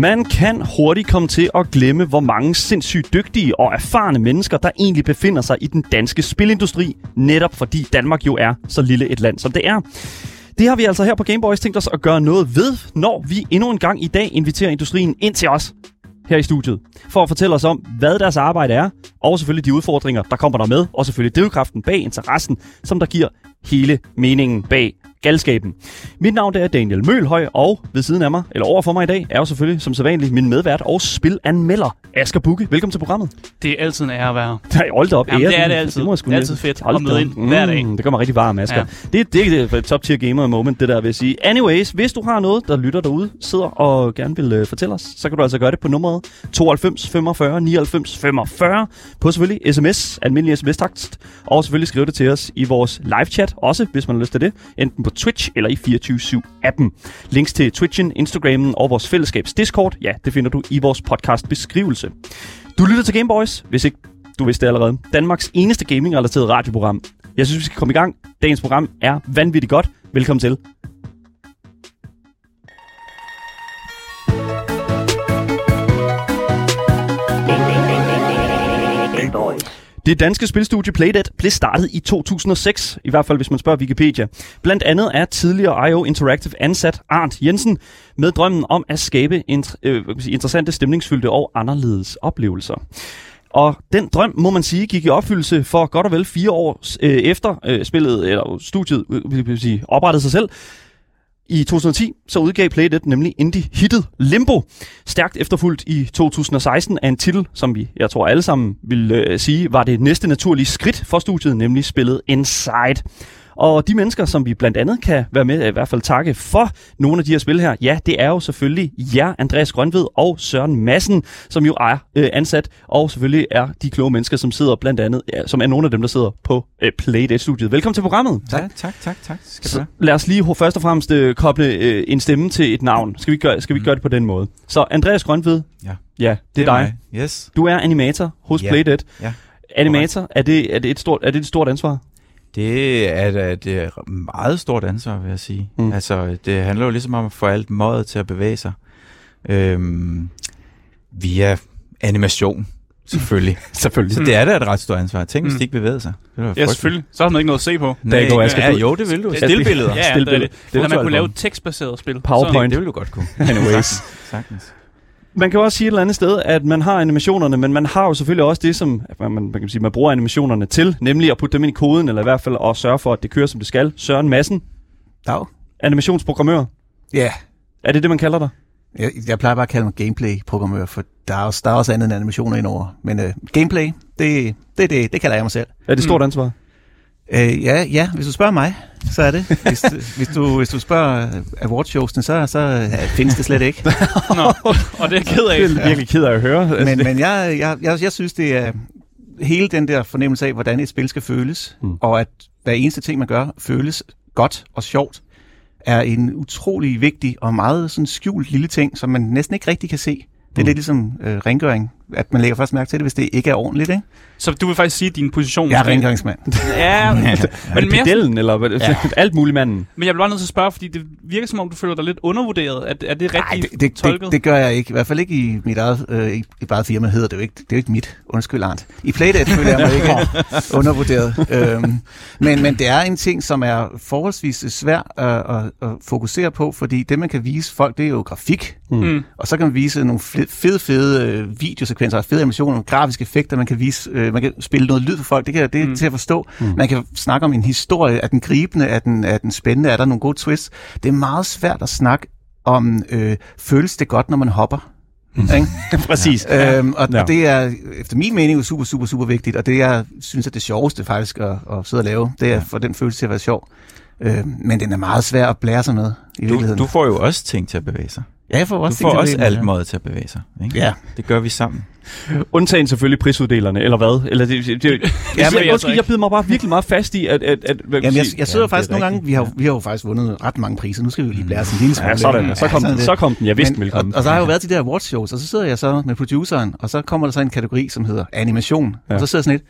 Man kan hurtigt komme til at glemme, hvor mange sindssygt dygtige og erfarne mennesker, der egentlig befinder sig i den danske spilindustri, netop fordi Danmark jo er så lille et land, som det er. Det har vi altså her på Gameboys tænkt os at gøre noget ved, når vi endnu en gang i dag inviterer industrien ind til os her i studiet, for at fortælle os om, hvad deres arbejde er, og selvfølgelig de udfordringer, der kommer der med, og selvfølgelig drivkraften bag interessen, som der giver hele meningen bag galskaben. Mit navn det er Daniel Mølhøj, og ved siden af mig, eller over for mig i dag, er jo selvfølgelig som sædvanligt min medvært og spilanmelder, Asger Bukke. Velkommen til programmet. Det er altid en ære at være. Nej, hold op. Jamen, ære, det er det altid. Det, må jeg det er altid fedt at møde ind hver dag. Mm, det kommer rigtig varmt, Asger. Ja. Det, det, det er et top tier gamer moment, det der vil jeg sige. Anyways, hvis du har noget, der lytter derude, sidder og gerne vil uh, fortælle os, så kan du altså gøre det på nummeret 92 45 99 45 på selvfølgelig sms, almindelig sms-takst, og selvfølgelig skrive det til os i vores live-chat, også hvis man har lyst til det, enten på Twitch eller i 24-7-appen. Links til Twitchen, Instagrammen og vores fællesskabs Discord, ja, det finder du i vores podcast-beskrivelse. Du lytter til Gameboys, hvis ikke du vidste det allerede. Danmarks eneste gaming-relateret radioprogram. Jeg synes, vi skal komme i gang. Dagens program er vanvittigt godt. Velkommen til. Det danske spilstudie Playdead blev startet i 2006, i hvert fald hvis man spørger Wikipedia. Blandt andet er tidligere IO Interactive ansat Arndt Jensen med drømmen om at skabe int- øh, kan man sige, interessante, stemningsfyldte og anderledes oplevelser. Og den drøm, må man sige, gik i opfyldelse for godt og vel fire år øh, efter øh, spillet, eller studiet, øh, vil jeg sige, oprettede sig selv. I 2010 så udgav Playdead nemlig indie-hittet Limbo, stærkt efterfulgt i 2016 af en titel, som vi, jeg tror alle sammen vil øh, sige, var det næste naturlige skridt for studiet, nemlig spillet Inside. Og de mennesker, som vi blandt andet kan være med, i hvert fald takke for nogle af de her spil her, ja, det er jo selvfølgelig jer, Andreas Grønved og Søren Madsen, som jo er øh, ansat, og selvfølgelig er de kloge mennesker, som sidder blandt andet, ja, som er nogle af dem, der sidder på øh, Playdead-studiet. Velkommen til programmet. Tak, tak, tak, tak. Skal Så lad os lige først og fremmest øh, koble øh, en stemme til et navn. Skal vi, gøre, skal vi Mm. gøre det på den måde? Så Andreas Grønved, Ja. ja, det er dig. Mig. Yes. Du er animator hos Ja. Playdead. Ja. Animator, er det, er, det et stort, er det et stort ansvar? Det er da et meget stort ansvar, vil jeg sige. Mm. Altså, det handler jo ligesom om at få alt møget til at bevæge sig. Øhm, via animation, selvfølgelig. Selvfølgelig. Så det er da et ret stort ansvar. Tænk, hvis Mm. de ikke bevægede sig. Det var Ja, selvfølgelig. Så har man ikke noget at se på. Nej, går, Asger, ja, du- jo, det vil du. Ja, Stillbilleder. Ja, ja, det er Stillbilleder. det. Eller man kunne lave et tekstbaseret spil. PowerPoint. Det vil du godt kunne. Anyways. Sagtens. Man kan også sige et eller andet sted, at man har animationerne, men man har jo selvfølgelig også det, som man, man, kan sige, man bruger animationerne til, nemlig at putte dem ind i koden, eller i hvert fald at sørge for, at det kører, som det skal. Søren Madsen, Dag. animationsprogrammør. Ja, Er det det, man kalder dig? jeg, jeg plejer bare at kalde mig gameplay-programmør, for der er, også, der er også andet end animationer indover. Men uh, gameplay, det, det, det, det kalder jeg mig selv. Er det et stort ansvar? Uh, ja, ja, hvis du spørger mig, så er det. Hvis, hvis, du, hvis du spørger awardshowsene, så, så uh, findes det slet ikke. Nå, og det er jeg ked af. Det er jeg virkelig ked af at høre. Altså, Men, men jeg, jeg, jeg, jeg synes, det er hele den der fornemmelse af, hvordan et spil skal føles, mm. og at hver eneste ting, man gør, føles godt og sjovt, er en utrolig vigtig og meget sådan skjult lille ting, som man næsten ikke rigtig kan se. Det er Mm. lidt ligesom øh, rengøring, at man lægger først mærke til det, hvis det ikke er ordentligt. Ikke? Så du vil faktisk sige din position. Jeg er rengøringsmand. Ja, men, er men, mere, pedellen, eller? Ja. alt muligt manden? men jeg bliver bare nødt til at spørge, fordi det virker som om, du føler dig lidt undervurderet. Er, er det rigtigt det, det, tolket? det, det gør jeg ikke. I hvert fald ikke i mit eget, øh, i, i bare firma hedder det jo ikke. Det er jo ikke mit. Undskyld, Arndt. I Playdead føler jeg mig ikke undervurderet. Øhm, men, men det er en ting, som er forholdsvis svær at, at, at fokusere på, fordi det, man kan vise folk, det er jo grafik. Mm. Og så kan man vise nogle fede, fede, fede øh, videosekvenser, fede animationer, grafiske effekter, man kan vise, øh, man kan spille noget lyd for folk, det, kan, det er Mm. mm. til at forstå. Mm. Mm. Man kan snakke om en historie, er den gribende, er den, er den spændende, er der nogle gode twists. Det er meget svært at snakke om, øh, føles det godt, når man hopper? Ikke? Præcis. Øhm, og, Ja. ja. og det er efter min mening jo super, super, super vigtigt, og det jeg synes er det sjoveste faktisk at, at sidde og lave, det er at få den følelse til at være sjov. Øhm, men den er meget svær at blære sig med i Du, virkeligheden. du får jo også ting til at bevæge sig. Ja, jeg får Du også ting får også alt ja. måde til at bevæge sig. Ikke? Ja. Det gør vi sammen. Undtagen selvfølgelig prisuddelerne, eller hvad? Eller det, det, det, det, ved jeg, jeg jeg, bider mig bare virkelig meget fast i, at... at, at hvad Jamen, jeg, jeg sidder Ja, ja, faktisk nogle gange, vi har, Ja. vi har jo faktisk vundet ret mange priser. Nu skal vi jo lige blære os en lille smule. Ja, sådan. Så kom, sådan er den, så kom den. Jeg vidste, den Men, ville komme. og, og så har jeg jo været til de der awardshows, og så sidder jeg så med produceren, og så kommer der så en kategori, som hedder animation. Ja. Ja. Og så sidder jeg sådan lidt,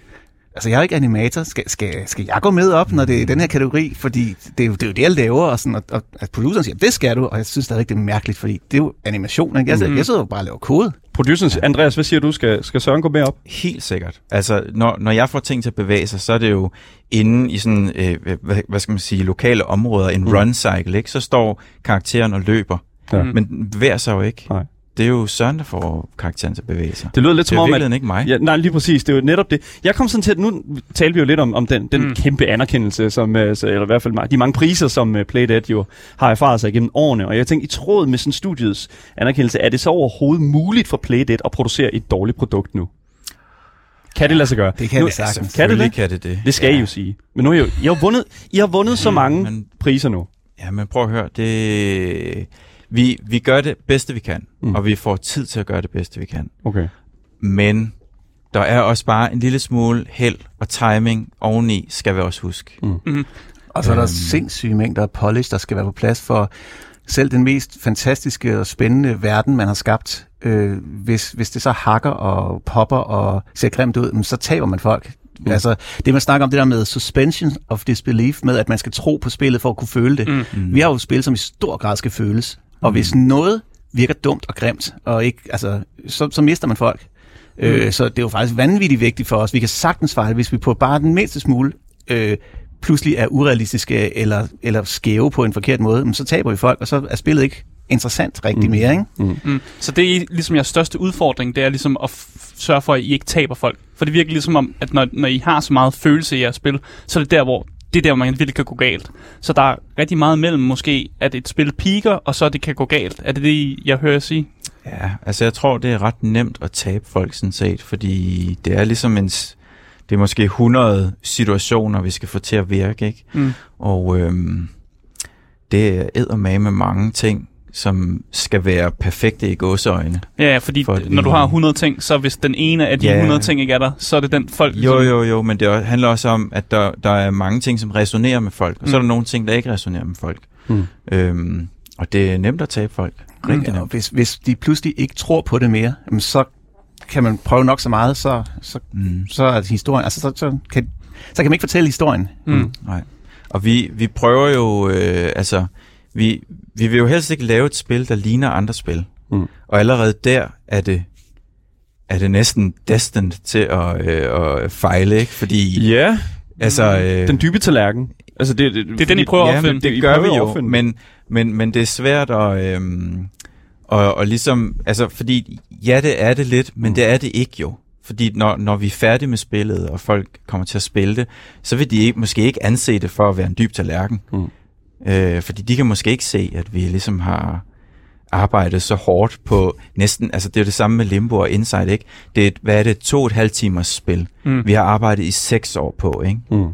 Altså, jeg er ikke animator. Skal, skal, skal jeg gå med op, når det er den her kategori? Fordi det er jo det, er jo det jeg laver, og, sådan, og, og at produceren siger, det skal du, og jeg synes stadig, det er mærkeligt, fordi det er jo animation. Ikke? Jeg, mm. jeg sidder jo bare og laver kode. Produceren, Andreas, hvad siger du? Skal, skal Søren gå med op? Helt sikkert. Altså, når, når jeg får ting til at bevæge sig, så er det jo inde i sådan, øh, hvad, hvad skal man sige, lokale områder, en mm. run cycle, ikke? Så står karakteren og løber, Ja. men bevæger sig jo ikke. Nej. Det er jo Søren, der får karakteren til at bevæge sig. Det lyder lidt Det som om, at... ikke mig. Ja, nej, lige præcis. Det er jo netop det. Jeg kom sådan til, at nu talte vi jo lidt om, om den, den mm. Kæmpe anerkendelse, som, øh, eller i hvert fald de mange priser, som uh, Playdead jo har erfaret sig igennem årene. Og jeg tænkte, i tråd med sådan studiets anerkendelse, er det så overhovedet muligt for Playdead at producere et dårligt produkt nu? Kan det lade sig gøre? Det kan nu, det sagtens. Kan det det? kan det det. Det skal ja. I jo sige. Men nu er I jo, I har vundet, I har vundet så mange Men, priser nu. ja, men prøv at høre. Det, vi, vi gør det bedste, vi kan, Mm. mm. og vi får tid til at gøre det bedste, vi kan. Okay. Men der er også bare en lille smule held og timing oveni, skal vi også huske. Og så er der Øhm. sindssyge mængder af polish, der skal være på plads for selv den mest fantastiske og spændende verden, man har skabt. Øh, hvis, hvis det så hakker og popper og ser grimt ud, men så taber man folk. Mm. Altså, det man snakker om, det der med suspension of disbelief, med at man skal tro på spillet for at kunne føle det. Mm. Mm. Vi har jo spil, som i stor grad skal føles. Og hvis noget virker dumt og grimt, og ikke, altså, så, så mister man folk. Mm. Øh, så det er jo faktisk vanvittigt vigtigt for os. Vi kan sagtens fejle, hvis vi på bare den mindste smule øh, pludselig er urealistiske eller, eller skæve på en forkert måde, men så taber vi folk, og så er spillet ikke interessant rigtig Mm. mere. Ikke? Mm. Så det er ligesom jeres største udfordring, det er ligesom at f- sørge for, at I ikke taber folk. For det virker ligesom om, at når, når I har så meget følelse i jeres spil, så er det der, hvor det er der, man virkelig kan gå galt. Så der er rigtig meget mellem måske, at et spil piker, og så det kan gå galt. Er det det, jeg hører sige? Ja, altså jeg tror, det er ret nemt at tabe folk sådan set, fordi det er ligesom en, det er måske 100 situationer, vi skal få til at virke, ikke? Mm. Og øhm, det er med mange ting, som skal være perfekte i gåseøjne. Ja, ja, fordi For når du har 100 ting, så hvis den ene af de Ja. 100 ting ikke er der, så er det den folk... Jo, ligesom- jo, jo, men det er- handler også om, at der, der er mange ting, som resonerer med folk, og så er Mm. der nogle ting, der ikke resonerer med folk. Mm. Øhm, og det er nemt at tabe folk. Rigtig Ja, og nemt. hvis, hvis de pludselig ikke tror på det mere, jamen, så kan man prøve nok så meget, så, så, Mm. så er historien, altså så, så, kan, så kan man ikke fortælle historien. Mm. Nej. Og vi, vi prøver jo, øh, altså, vi, vi vil jo helst ikke lave et spil, der ligner andre spil. Mm. Og allerede der er det, er det næsten destined til at, øh, at fejle, ikke? Fordi, Ja, altså... Øh, den dybe tallerken. Altså, det, det, Det er den, I prøver at ja, opfinde. men det I gør vi at jo, opfinde. men, men, men det er svært at... Øhm, og, og ligesom, altså, fordi, ja, det er det lidt, men Mm. det er det ikke jo. Fordi når, når vi er færdige med spillet, og folk kommer til at spille det, så vil de ikke, måske ikke anse det for at være en dyb tallerken. Mm. Øh, fordi de kan måske ikke se, at vi ligesom har arbejdet så hårdt på næsten, altså det er jo det samme med Limbo og Inside, ikke? Det er, et- hvad er det, to og et halvt timers spil. Mm. Vi har arbejdet i seks år på, ikke? Mm.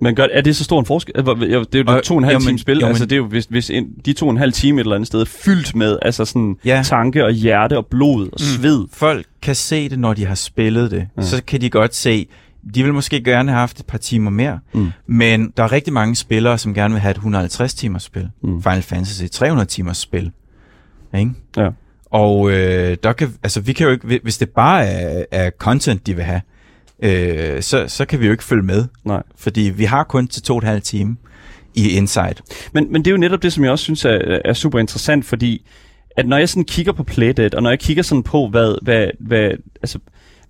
Men gør, er det så stor en forskel? Altså, Det er jo det Og- to og en halv time spil. jo, men- altså, det er jo, hvis, hvis en, de to og en halv time et eller andet sted er fyldt med altså sådan Ja. tanke og hjerte og blod og Mm. sved. folk kan se det, når de har spillet det. Ja. Så kan de godt se, de vil måske gerne have haft et par timer mere, Mm. men der er rigtig mange spillere, som gerne vil have et 150 timers spil. Mm. Final Fantasy 300 timers spil. Ikke? Ja. Og øh, der kan, altså, vi kan jo ikke, hvis det bare er, er content, de vil have, øh, så, så kan vi jo ikke følge med. Nej. Fordi vi har kun til to og et halvt time i Inside. Men, men det er jo netop det, som jeg også synes er, er super interessant, fordi at når jeg sådan kigger på Playdead, og når jeg kigger sådan på, hvad, hvad, hvad altså,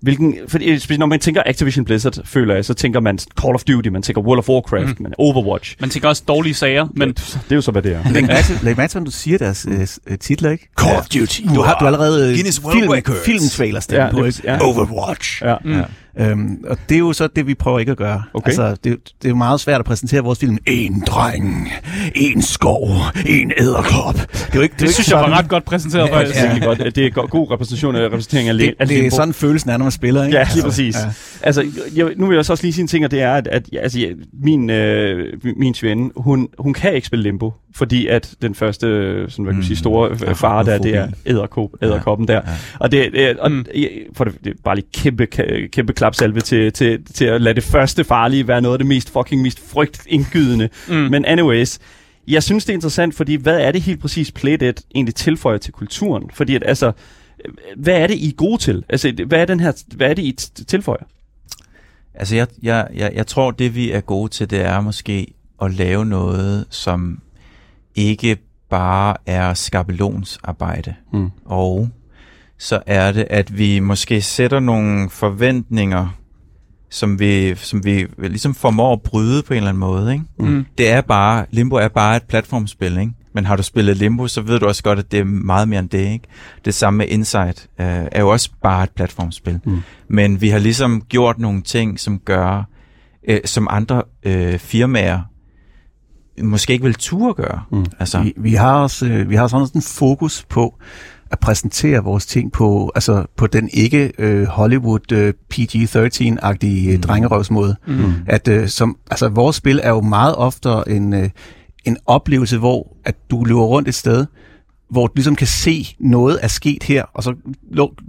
hvilken, fordi når man tænker Activision Blizzard, føler jeg, så tænker man Call of Duty, man tænker World of Warcraft, mm. man Overwatch. Man tænker også dårlige sager, men Det er jo så, hvad det er. Læg mærke til, læg mærke til, du siger deres øh, øh, titler, ikke? Call of Duty. Du har, du har allerede øh, Guinness World film, Records. filmtrailers Ja, ja, på, det- ikke? ja. Overwatch. Ja. Mm. Ja. Øhm, og det er jo så det, vi prøver ikke at gøre. Okay. Altså, det, det er jo meget svært at præsentere vores film. En dreng, en skov, en æderkop. Det er jo ikke, det, det synes jeg var sådan, ret godt præsenteret, Ja, faktisk. det er godt. Det er go- god repræsentation af repræsentering af, det, af det er sådan følelsen er, når man spiller. Ikke? Ja, lige præcis. Ja. Altså, jeg, nu vil jeg så også lige sige en ting, og det er, at, at altså, min, øh, min svende, hun, hun kan ikke spille limbo, fordi at den første sådan, hvad kan man sige, Mm. store øh, fare der, det er æderkop, æderkoppen der. Ja. Og, det, det, og Mm. mm. for det, det er bare lige kæmpe, kæmpe, klapsalve til, til, til at lade det første farlige være noget af det mest fucking mest frygtindgydende. Mm. Men anyways, jeg synes, det er interessant, fordi hvad er det helt præcis Playdead egentlig tilføjer til kulturen? Fordi at, altså, hvad er det, I er gode til? Altså, hvad er, den her, hvad er det, I tilføjer? Altså, jeg, jeg, jeg, jeg tror, det vi er gode til, det er måske at lave noget, som ikke bare er skabelonsarbejde. Mm. Og så er det, at vi måske sætter nogle forventninger, som vi, som vi ligesom formår at bryde på en eller anden måde. Ikke? Mm. Det er bare, Limbo er bare et platformspil, ikke? Men har du spillet Limbo, så ved du også godt, at det er meget mere end det, ikke? Det samme med Insight øh, er jo også bare et platformspil. Mm. Men vi har ligesom gjort nogle ting, som gør, øh, som andre øh, firmaer måske ikke vil ture gøre. Mm. Altså, Vi, vi har også øh, vi har sådan en fokus på at præsentere vores ting på altså på den ikke øh, Hollywood øh, PG-13-agtige øh, Mm. drengerøvsmåde. Mm. At øh, som altså vores spil er jo meget oftere en øh, en oplevelse, hvor at du løber rundt et sted, hvor du ligesom kan se noget er sket her, og så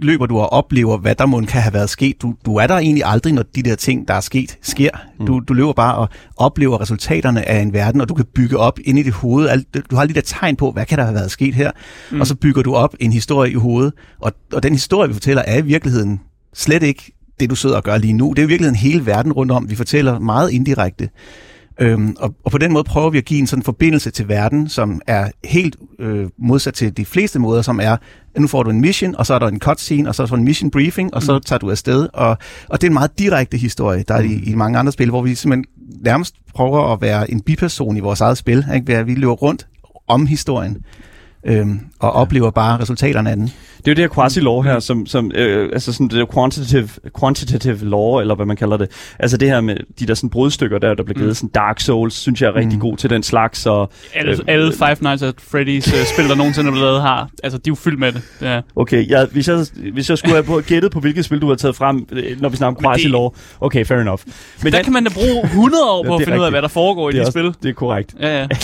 løber du og oplever, hvad der må kan have været sket. Du, du er der egentlig aldrig, når de der ting, der er sket, sker. Du, du løber bare og oplever resultaterne af en verden, og du kan bygge op ind i dit hoved. Du har lige der tegn på, hvad kan der have været sket her, mm. og så bygger du op en historie i hovedet. Og, og den historie, vi fortæller, er i virkeligheden slet ikke det, du sidder og gør lige nu. Det er i virkeligheden hele verden rundt om. Vi fortæller meget indirekte. Øhm, og, og på den måde prøver vi at give en sådan forbindelse til verden, som er helt øh, modsat til de fleste måder, som er, at nu får du en mission, og så er der en cutscene, og så er der en mission briefing, og så Mm. tager du afsted. Og, og det er en meget direkte historie, der er i, i mange andre spil, hvor vi simpelthen nærmest prøver at være en biperson i vores eget spil. Ikke? Vi løber rundt om historien, øhm, og oplever bare resultaterne af den. Det er jo det her quasi-law her, som, som øh, altså sådan det der quantitative, quantitative law, eller hvad man kalder det. Altså det her med de der sådan brudstykker der, der bliver givet, Mm. sådan Dark Souls, synes jeg er rigtig Mm. god til den slags, og Alle, Øh, alle Five Nights at Freddy's uh, spil, der nogensinde er blevet lavet, har. Altså, de er jo fyldt med det. Ja. Okay, jeg, hvis, jeg, hvis jeg skulle have på- gættet på, hvilket spil du har taget frem, øh, når vi snakker om det- quasi-law, okay, fair enough. Men der kan man da bruge 100 år Ja, på det at finde ud af, hvad der foregår i det, er de også, spil. det er korrekt. Ja, ja.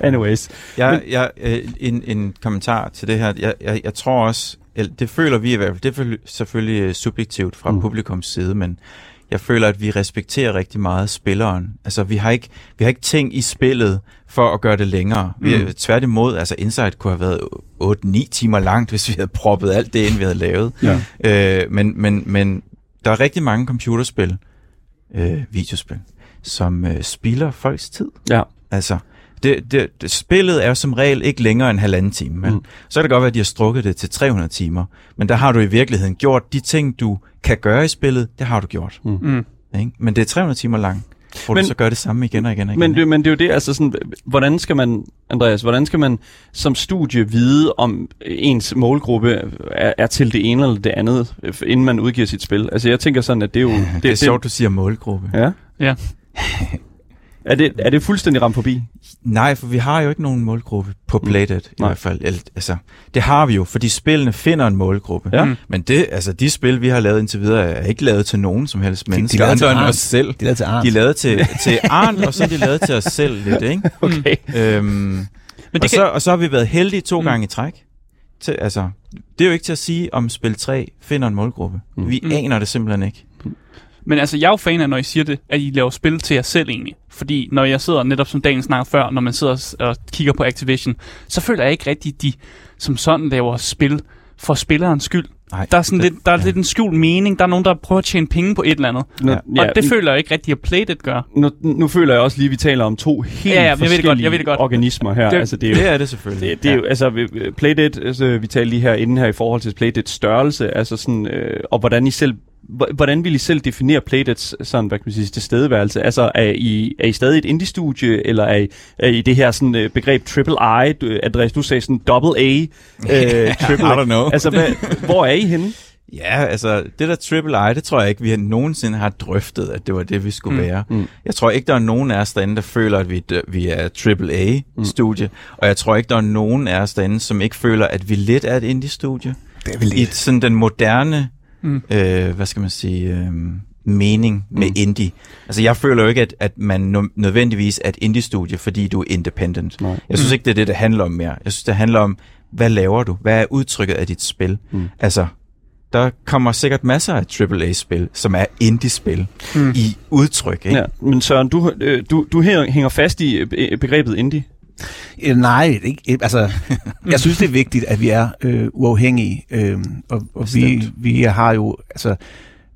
Anyways. Jeg, jeg, øh, en, en kommentar til det her. Jeg, jeg, jeg tror også, det føler vi i hvert fald, det er selvfølgelig- øh, subjektivt fra Mm. publikums side, men jeg føler, at vi respekterer rigtig meget spilleren. Altså, vi har ikke, vi har ikke ting i spillet for at gøre det længere. Vi, Mm. mm. Tværtimod, altså Insight kunne have været 8-9 timer langt, hvis vi havde proppet alt det ind, vi havde lavet. Ja. Øh, men, men, men der er rigtig mange computerspil, øh, videospil, som øh, spilder folks tid. Ja. Altså, det, det, det, spillet er jo som regel ikke længere end halvanden time. Men Mm. mm. Så kan det godt være, at de har strukket det til 300 timer. Men der har du i virkeligheden gjort de ting, du kan gøre i spillet, det har du gjort. Mm. Ikke? Men det er 300 timer lang, hvor Men- du så gør det samme igen og igen og igen. Men, det, men det er jo det, altså sådan, hvordan skal man, Andreas, hvordan skal man som studie vide, om ens målgruppe er, er til det ene eller det andet, inden man udgiver sit spil? Altså jeg tænker sådan, at det er jo... Det, det er sjovt, du siger målgruppe. Ja? Ja. Er det, er det fuldstændig ramt forbi? Nej, for vi har jo ikke nogen målgruppe på Mm. Playdead i Nej. hvert fald. Eller, altså, det har vi jo, fordi spillene finder en målgruppe. Ja. Mm. Men det, altså, de spil, vi har lavet indtil videre, er ikke lavet til nogen som helst de er mennesker. lavet til andre end os selv. Det er til Arnt. De er lavet til, til Arndt, og så er de lavet til os selv lidt, ikke? Okay. Øhm, Men og, det så, kan, og så har vi været heldige to Mm. mm. gange i træk. Til, altså, det er jo ikke til at sige, om spil 3 finder en målgruppe. Mm. Mm. Vi Mm. aner det simpelthen ikke. Men altså, jeg er jo fan af, når I siger det, at I laver spil til jer selv egentlig. Fordi når jeg sidder netop som dagen snakker før, når man sidder og kigger på Activision, så føler jeg ikke rigtigt, de som sådan laver spil for spillerens skyld. Nej, Der er, sådan det, lidt, der er ja. lidt en skjult mening. Der er nogen, der prøver at tjene penge på et eller andet. Nu, Ja. Og det føler jeg ikke rigtig, at Playdead gør. nu, nu føler jeg også lige, at vi taler om to helt Ja, ja, jeg ved det godt, forskellige jeg ved det godt. organismer her. Det- altså, det er jo, Det er det selvfølgelig. Det, det er jo, altså, vi- Playdead, altså, vi talte lige her inden her i forhold til Playdeads størrelse, altså sådan, øh, og hvordan I selv, hvordan vil I selv definere Playdeads sådan, hvad kan man sige, tilstedeværelse? Altså, er I, er I stadig et indie-studie, eller er I, er I det her sådan, øh, begreb triple I? Du, Andreas, du sagde sådan double A, øh, triple I don't know. Altså, hvad, hvor er I henne? Ja, altså, det der triple I, det tror jeg ikke, vi har nogensinde har drøftet, at det var det, vi skulle Mm. være. Mm. Jeg tror ikke, der er nogen af os derinde, der føler, at vi, vi er triple A-studie. Mm. Og jeg tror ikke, der er nogen af os derinde, som ikke føler, at vi lidt er et indie-studie. Det er vel I sådan den moderne, Mm. øh, hvad skal man sige, øh, mening med Mm. indie. Altså, jeg føler jo ikke, at, at man nødvendigvis er et indie-studie, fordi du er independent. Nej. Jeg synes Mm. ikke, det er det, det handler om mere. Jeg synes, det handler om, hvad laver du? Hvad er udtrykket af dit spil? Mm. Altså, der kommer sikkert masser af AAA-spil, som er indie-spil Mm. i udtryk, ikke? Ja, men Søren, du, øh, du, du hænger fast i øh, be- begrebet indie. Øh, Nej, ikke, ikke- altså, jeg synes, det er vigtigt, at vi er øh, uafhængige, øh, og, og vi, Bestemt. vi har jo, altså,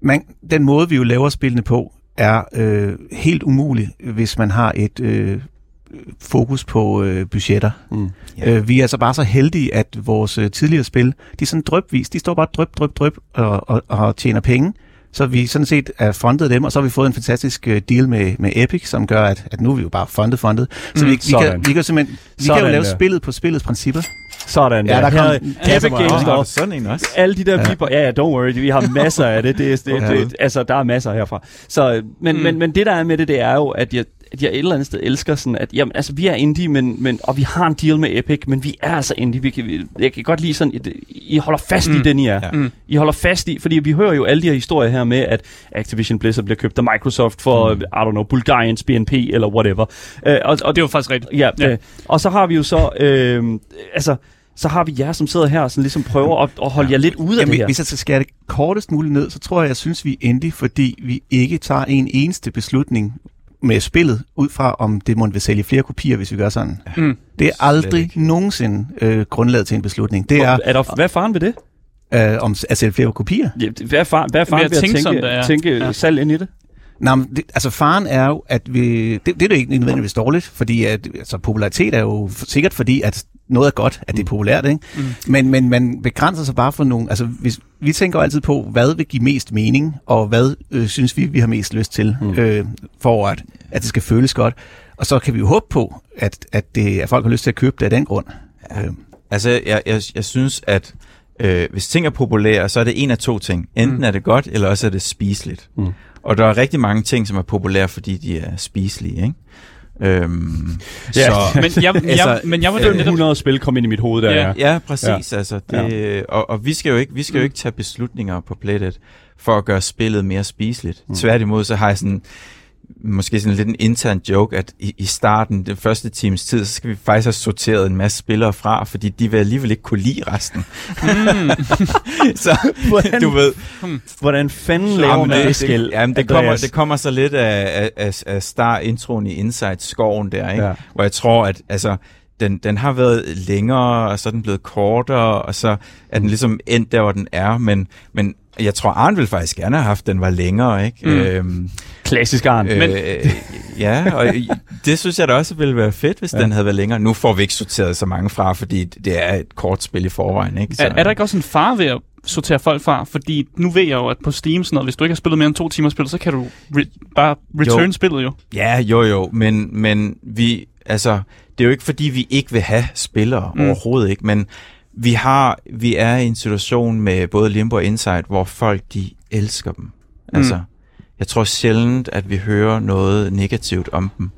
man, den måde, vi jo laver spillene på, er øh, helt umulig, hvis man har et øh, fokus på øh, budgetter. Mm. Ja. Øh, vi er altså bare så heldige, at vores øh, tidligere spil, de er sådan drøbvis, de står bare drøb, drøb, drøb og, og, og tjener penge. Så vi sådan set er fundet dem, og så har vi fået en fantastisk øh, deal med, med Epic, som gør, at, at nu er vi jo bare fundet, fundet. Så Mm, vi, vi, sådan. kan, vi kan simpelthen vi Sådan kan jo lave der. spillet på spillets principper. Sådan Ja, der. der kom- Her- Ja, Epic så Games Store. sådan en også? Alle de der Ja. viber, ja, ja, don't worry, vi har masser af det. det, det, det, det altså, der er masser herfra. Så, men, Mm. men, men det der er med det, det er jo, at jeg, at jeg et eller andet sted elsker sådan, at jamen, altså, vi er indie, men, men, og vi har en deal med Epic, men vi er altså indie. Vi kan, vi, jeg kan godt lide sådan, at I holder fast mm. i den, I er. Ja. Mm. I holder fast i, fordi vi hører jo alle de her historier her med, at Activision Blizzard bliver købt af Microsoft for, mm. I don't know, Bulgariens BNP eller whatever. Uh, og, og det var faktisk rigtigt. Ja, Ja. ja. Øh, og så har vi jo så, øh, altså, så har vi jer, som sidder her og sådan ligesom prøver at, at holde ja. jer lidt ude af Jamen, det her. hvis jeg skal skære det kortest muligt ned, så tror jeg, jeg synes, vi er indie, fordi vi ikke tager en eneste beslutning med spillet, ud fra om det må vil sælge flere kopier, hvis vi gør sådan. Mm. Det er aldrig ikke. nogensinde øh, grundlaget til en beslutning. Det er er der, hvad er faren ved det? øh, om at sælge flere kopier. Ja, hvad er faren, hvad er faren Ved at tænke tænke, tænke Ja. salg ind i det? Nå, men det, altså faren er jo, at vi, det, det er jo ikke nødvendigvis dårligt, fordi at, altså, popularitet er jo sikkert fordi, at noget er godt, at det er populært, ikke? Mm. Men, men man begrænser sig bare for nogle, altså hvis, vi tænker altid på, hvad vil give mest mening, og hvad øh, synes vi, vi har mest lyst til, Mm. mm. øh, for at, at det skal føles godt. Og så kan vi jo håbe på, at, at, det, at folk har lyst til at købe det af den grund. Ja. Øh, Altså, jeg, jeg, jeg synes, at øh, hvis ting er populære, så er det en af to ting. Enten Mm. er det godt, eller også er det spiseligt. Mm. Og der er rigtig mange ting, som er populære, fordi de er spiselige, ikke? Øhm, Ja. Så, Men jeg, jeg, Altså, men jeg var jo netop... 100 spil kom ind i mit hoved der, Ja. ja. ja, præcis. Ja. Altså, det, og, og vi skal jo ikke, vi skal jo Mm. ikke tage beslutninger på Playdead for at gøre spillet mere spiseligt. Mm. Mm. Tværtimod, så har jeg sådan måske sådan lidt en intern joke, at i, i starten, den første times tid, så skal vi faktisk have sorteret en masse spillere fra, fordi de vil alligevel ikke kunne lide resten. Mm. så Hvordan, du ved, hvordan fanden laver Jamen, man det, det, skæld? det, jamen, det, kommer, det kommer så lidt af, af, af, star-introen i Inside Skoven der, ikke? Ja. Ja. hvor jeg tror, at altså, den, den har været længere, og så er den blevet kortere, og så er den ligesom endt der, hvor den er, men, men jeg tror, Arne ville faktisk gerne have haft, den var længere, ikke? Mm. Øhm, Klassisk Arne. øh, Men- ja, og det synes jeg da også ville være fedt, hvis Ja. den havde været længere. Nu får vi ikke sorteret så mange fra, fordi det er et kort spil i forvejen, ikke? Er, er der ikke også en far ved at sortere folk fra? Fordi nu ved jeg jo, at på Steam, sådan noget, hvis du ikke har spillet mere end to timer spil, så kan du re- bare return Jo. spillet jo. Ja, jo jo, men, men vi, altså, det er jo ikke fordi, vi ikke vil have spillere mm. overhovedet ikke, men vi har, vi er i en situation med både Limbo og Insight, hvor folk, de elsker dem. Altså, Mm. jeg tror sjældent, at vi hører noget negativt om dem.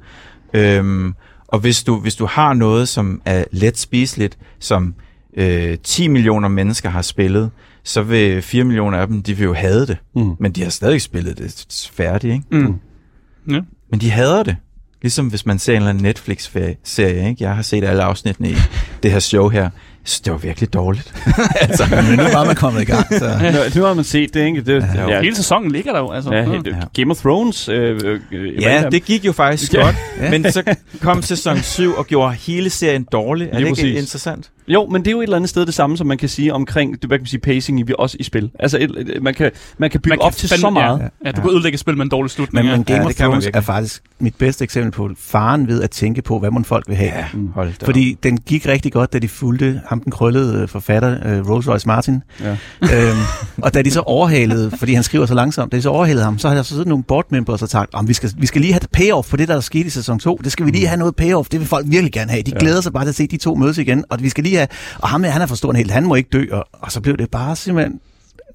Øhm, og hvis du, hvis du har noget, som er let spiseligt, som øh, 10 millioner mennesker har spillet, så vil 4 millioner af dem, de vil jo have det. Mm. Men de har stadig spillet det færdigt, ikke? Mm. Ja. Men de hader det. Ligesom hvis man ser en eller anden Netflix-serie, ikke? Jeg har set alle afsnittene i det her show her. Jeg synes, det var virkelig dårligt. altså, men nu var man kommet i gang, så... Nu, nu har man set det, ikke? Det, Ja. ja, Hele sæsonen ligger der jo. Altså. ja, Game of Thrones. Øh, øh, ja, det gik jo faktisk Ja. godt. Ja. Men så kom sæson 7 og gjorde hele serien dårlig. Er Lige det ikke præcis. interessant? Jo, men det er jo et eller andet sted det samme, som man kan sige omkring, det, hvad kan sige, pacing i, også i spil. Altså, et, et, man, kan, man kan bygge Man kan op til så meget. Ja, ja, du kan ødelægge et spil med en dårlig slutning. Men, men ja. Game Ja, of Thrones er faktisk mit bedste eksempel på faren ved at tænke på, hvad man folk vil have. Ja, hold da Fordi den gik rigtig godt, da de fulgte ham, den krøllede øh, forfatter, øh, Rolls Royce Martin. Ja. øhm, og da de så overhalede, fordi han skriver så langsomt, da de så overhalede ham, så har der så siddet nogle board members og sagt, om vi skal, vi skal lige have et payoff på det, der er sket i sæson 2. Det skal vi lige have noget payoff. Det vil folk virkelig gerne have. De Ja. glæder sig bare til at se de to mødes igen. Og vi skal lige have, og ham han er for stor en helt, han må ikke dø. Og, og så blev det bare simpelthen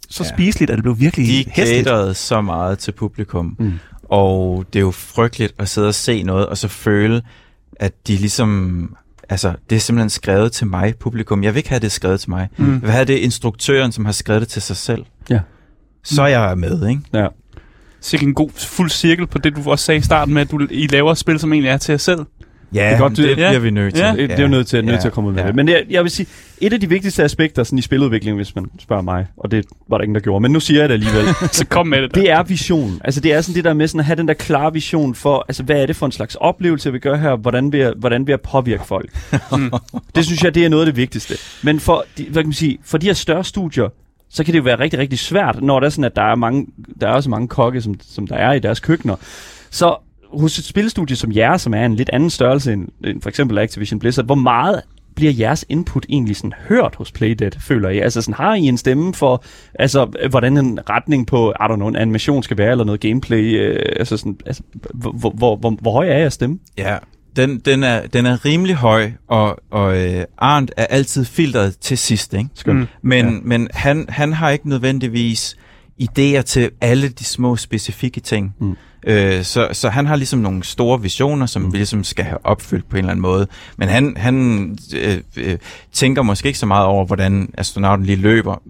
så Ja. spiseligt, at det blev virkelig De caterede så meget til publikum. Mm. Og det er jo frygteligt at sidde og se noget, og så føle, at de ligesom... Altså, det er simpelthen skrevet til mig, publikum. Jeg vil ikke have det skrevet til mig. Mm. Jeg vil have det instruktøren, som har skrevet det til sig selv. Ja. Så er jeg med, ikke? Ja. Sikke en god fuld cirkel på det, du også sagde i starten med, at du, I laver et spil, som egentlig er til jer selv. Ja, Det godt, det det- bliver ja. vi nødt til. Ja. Det, det er jo nødt til, nødt til at komme ud med ja. det. Men jeg, jeg vil sige, et af de vigtigste aspekter sådan i spiludvikling, hvis man spørger mig, og det var der ingen, der gjorde, men nu siger jeg det alligevel, Så kom med det. det er vision. Altså det er sådan det der med sådan at have den der klare vision for, altså hvad er det for en slags oplevelse, vi gør her, hvordan vil jeg, hvordan vil jeg påvirke folk. Mm. Det synes jeg, det er noget af det vigtigste. Men for de, hvad kan man sige, for de her større studier, så kan det jo være rigtig, rigtig svært, når det er sådan, at der er, mange, der er også mange kokke, som, som der er i deres køkkener. Så hos et spilstudie som jeres, som er en lidt anden størrelse end, end for eksempel Activision Blizzard, hvor meget bliver jeres input egentlig sådan hørt hos Playdead, føler I? Altså sådan, har I en stemme for, altså, hvordan en retning på, I don't know, en animation skal være, eller noget gameplay? Øh, altså sådan, altså, hvor, hvor, hvor, hvor, hvor høj er jeres stemme? Ja, den, den, er, den er rimelig høj, og, og øh, Arndt er altid filtret til sidst, ikke? Skønt. Mm. Men, ja. men han, han har ikke nødvendigvis idéer til alle de små specifikke ting. Mm. Øh, så, så han har ligesom nogle store visioner, som mm. vi ligesom skal have opfyldt på en eller anden måde. Men han, han øh, øh, tænker måske ikke så meget over, hvordan astronauten lige løber,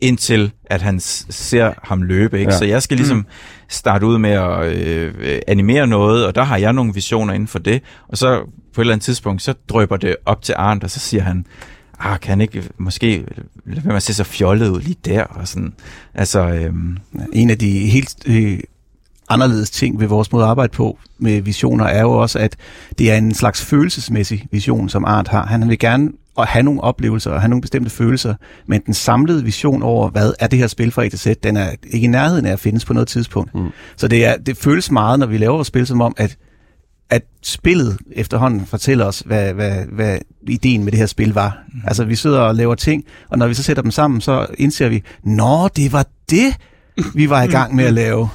indtil at han ser ham løbe. Ikke? Ja. Ja. Så jeg skal ligesom mm. starte ud med at øh, øh, animere noget, og der har jeg nogle visioner inden for det. Og så på et eller andet tidspunkt, så drøber det op til Arndt, og så siger han, ah, kan han ikke måske lade være med at se så fjollet ud lige der? Og sådan. Altså, øhm, En af de helt øh, anderledes ting ved vores måde at arbejde på med visioner er jo også, at det er en slags følelsesmæssig vision, som Art har. Han vil gerne at have nogle oplevelser og have nogle bestemte følelser, men den samlede vision over, hvad er det her spil fra A til Z, den er ikke i nærheden af at findes på noget tidspunkt. Mm. Mm. Så det, er, det føles meget, når vi laver vores spil, som om, at at spillet efterhånden fortæller os, hvad, hvad, hvad ideen med det her spil var. Mm. Altså, vi sidder og laver ting, og når vi så sætter dem sammen, så indser vi, nå, det var det, vi var i gang med at lave.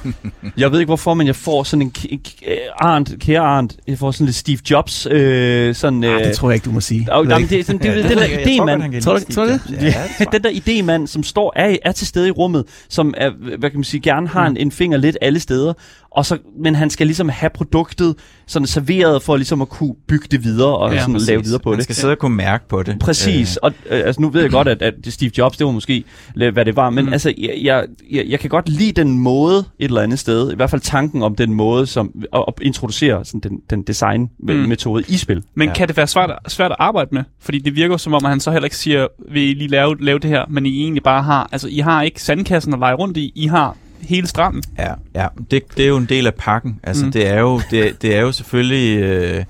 Jeg ved ikke hvorfor, men jeg får sådan en k- k- øh, Arndt, kære Arndt, jeg får sådan lidt Steve Jobs, øh, sådan... Øh, Øh, det tror jeg ikke, du må sige. ved jamen, ikke. det, er sådan, det, Ja, det, det den der tror idémand, han Tror du- lide tror du det? Ja, det tror den der idémand, som står, er, er til stede i rummet, som er, hvad kan man sige, gerne har en, en finger lidt alle steder, og så, men han skal ligesom have produktet sådan serveret for ligesom at kunne bygge det videre og Ja, sådan Præcis. lave videre på Man det. skal sidde og kunne mærke på det. Præcis, og øh, altså, nu ved jeg godt, at, at Steve Jobs, det var måske, hvad det var, men Mm. mm. altså, jeg, jeg, jeg, jeg kan godt lide den måde et eller andet sted, i hvert fald tanken om den måde, som at, at introducere sådan den, den design-metode i spil. Men Ja. kan det være svært, svært at arbejde med? Fordi det virker som om, at han så heller ikke siger, vil I lige lave, lave det her, men I egentlig bare har, altså I har ikke sandkassen at lege rundt i, I har hele stranden. Ja, ja. Det, det er jo en del af pakken. Altså, Mm. mm. det, er jo, det, det er jo selvfølgelig øh,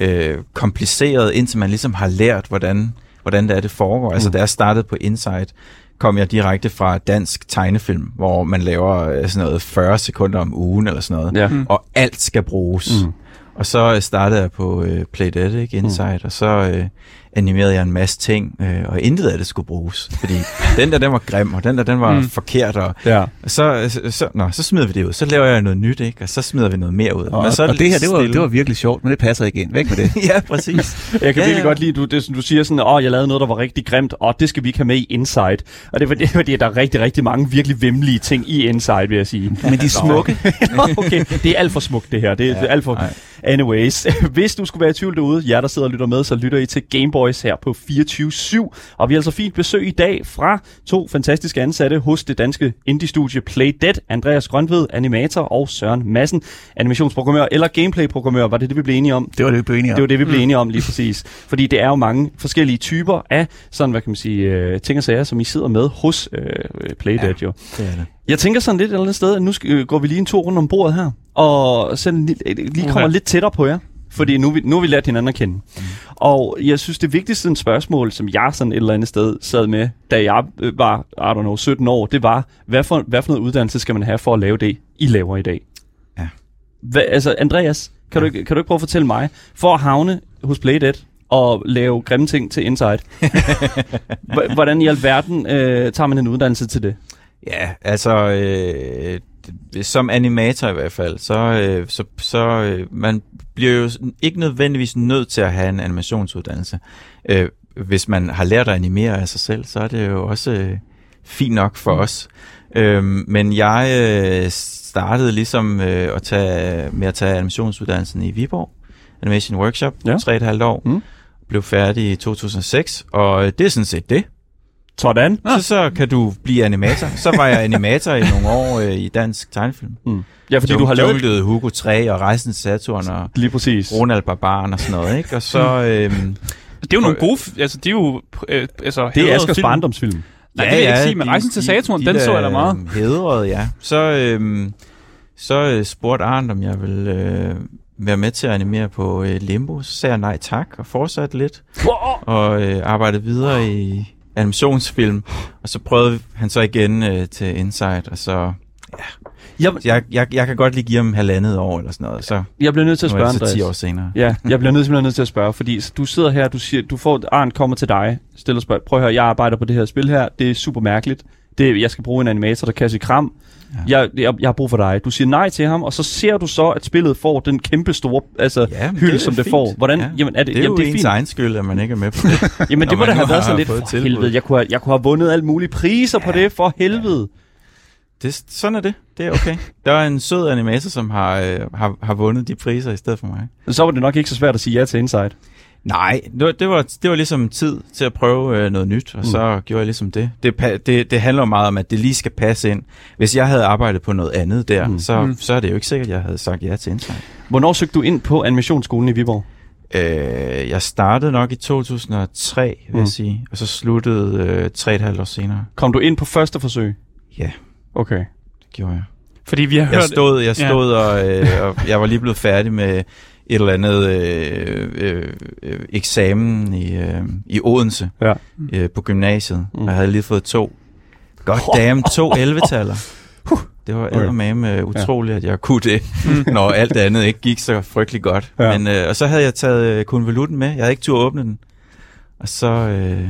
øh, kompliceret, indtil man ligesom har lært, hvordan, hvordan det er, det foregår. Altså, Mm. da jeg startede på Insight, kom jeg direkte fra dansk tegnefilm, hvor man laver øh, sådan noget 40 sekunder om ugen eller sådan noget, Ja. Mm. og alt skal bruges. Mm. Og så øh, startede jeg på øh, Playdead, ikke? Insight, mm. og så øh, animerede jeg en masse ting, øh, og intet af det skulle bruges. Fordi den der, den var grim, og den der, den var Mm. forkert, og Ja. og så, så, så, nå, så smider vi det ud. Så laver jeg noget nyt, ikke? Og så smider vi noget mere ud. Og, Men så og det her, det var, stille. det var virkelig sjovt, men det passer ikke ind. Væk med det. ja, præcis. Jeg kan Ja, virkelig ja. godt lide, du, det, du siger sådan, åh, jeg lavede noget, der var rigtig grimt, og det skal vi ikke have med i Inside. Og det er fordi, fordi der er rigtig, rigtig mange virkelig vemmelige ting i Inside, vil jeg sige. Men de er smukke. Okay, det er alt for smukt det her. Det er ja, alt for... nej. Anyways, hvis du skulle være i tvivl derude, jer der sidder og lytter med, så lytter I til Gameboys her på 24-7. Og vi har altså fint besøg i dag fra to fantastiske ansatte hos det danske indie-studie Play Dead. Andreas Grønved, animator, og Søren Madsen, animationsprogrammør eller gameplay-programmør. Var det det, vi blev enige om? Det var det, vi blev enige om. Det var det, vi blev enige om lige præcis. Fordi det er jo mange forskellige typer af sådan, hvad kan man sige, øh, ting og sager, som I sidder med hos øh, Playdead Ja. jo. Det er det. Jeg tænker sådan lidt et eller andet sted, at nu skal, øh, går vi lige en tur rundt om bordet her, og sådan lige, lige kommer Uha. lidt tættere på jer. Fordi nu, vi- nu har vi lært hinanden at kende. Mm. Og jeg synes, det vigtigste spørgsmål, som jeg sådan et eller andet sted sad med, da jeg øh, var, I don't know, 17 år, det var, hvad for, hvad for noget uddannelse skal man have for at lave det, I laver i dag? Ja. Hvad, altså, Andreas, kan, Ja. du, kan du ikke prøve at fortælle mig, for at havne hos Playdead og lave grimme ting til Inside, h- hvordan i alverden øh, tager man en uddannelse til det? Ja, altså, øh, som animator i hvert fald, så, øh, så, så øh, man bliver jo ikke nødvendigvis nødt til at have en animationsuddannelse. Øh, hvis man har lært at animere af sig selv, så er det jo også øh, fint nok for mm. os. Øh, men jeg øh, startede ligesom øh, at tage, med at tage animationsuddannelsen i Viborg, Animation Workshop, Ja. tre og et halvt år. Mm. Blev færdig i 2006, og det er sådan set det. Sådan. Så, så kan du blive animator. Så var jeg animator i nogle år øh, i dansk tegnefilm. Mm. Ja, fordi du har lavet Hugo 3 og Rejsen til Saturn og lige præcis. Ronald Barbaren og sådan noget, ikke? Og så... Øhm, Det er jo nogle gode, altså det er jo, øh, altså Det er Askers film. barndomsfilm. Nej, det vil jeg ikke sige, men Rejsen til Saturn, den så jeg da meget. Hedrede, ja. Så, øhm, så øh, spurgte Arndt, om jeg ville øh, være med til at animere på øh, Limbo. Så sagde jeg nej tak og fortsatte lidt. Og øh, arbejdede videre i, animationsfilm, og så prøvede han så igen øh, til Inside, og så... Jeg, Jeg, jeg, jeg kan godt lige give ham halvandet år eller sådan noget, så jeg bliver nødt til at spørge, Andreas. 10 år senere. Ja, jeg bliver nødt, simpelthen nødt til at spørge, fordi du sidder her, du siger, du får, Arndt kommer til dig, stiller spørg, prøv at høre, jeg arbejder på det her spil her, det er super mærkeligt, det, jeg skal bruge en animator, der kan sige kram, Ja. jeg, jeg, jeg har brug for dig. Du siger nej til ham, og så ser du så, at spillet får den kæmpe store altså, Ja, hylde, det som det fint. får. Hvordan, Ja. jamen, er det, Det er jamen, jo det er ens fint. egen skyld, at man ikke er med på det. Jamen, det må da have været sådan lidt, for tilbud. helvede, jeg kunne, have, jeg kunne have vundet alle mulige priser på det, for helvede. det. Sådan er det. Det er okay. Der er en sød animator, som har, øh, har, har vundet de priser i stedet for mig. Så var det nok ikke så svært at sige ja til Inside. Nej, det var, det var, det var ligesom tid til at prøve øh, noget nyt, og mm. så gjorde jeg ligesom det. Det, det. det handler meget om, at det lige skal passe ind. Hvis jeg havde arbejdet på noget andet der, Mm. Så, Mm. så er det jo ikke sikkert, at jeg havde sagt ja til Insight. Hvornår søgte du ind på animationsskolen i Viborg? Øh, jeg startede nok i 2003, vil Mm. jeg sige, og så sluttede øh, tre og et halvt år senere. Kom du ind på første forsøg? Ja. Okay. Det gjorde jeg. Fordi vi har Jeg hørt... stod, jeg Ja. stod og, øh, og jeg var lige blevet færdig med et eller andet øh, øh, øh, eksamen i, øh, i Odense Ja. øh, på gymnasiet, Mm. mm. og jeg havde lige fået to. God damn, to 11-taller. Det var Okay. eddermame utroligt, at jeg kunne det, når alt andet ikke gik så frygtelig godt. Ja. Men, øh, og så havde jeg taget øh, konvolutten med. Jeg havde ikke tur åbne den. Og så øh, havde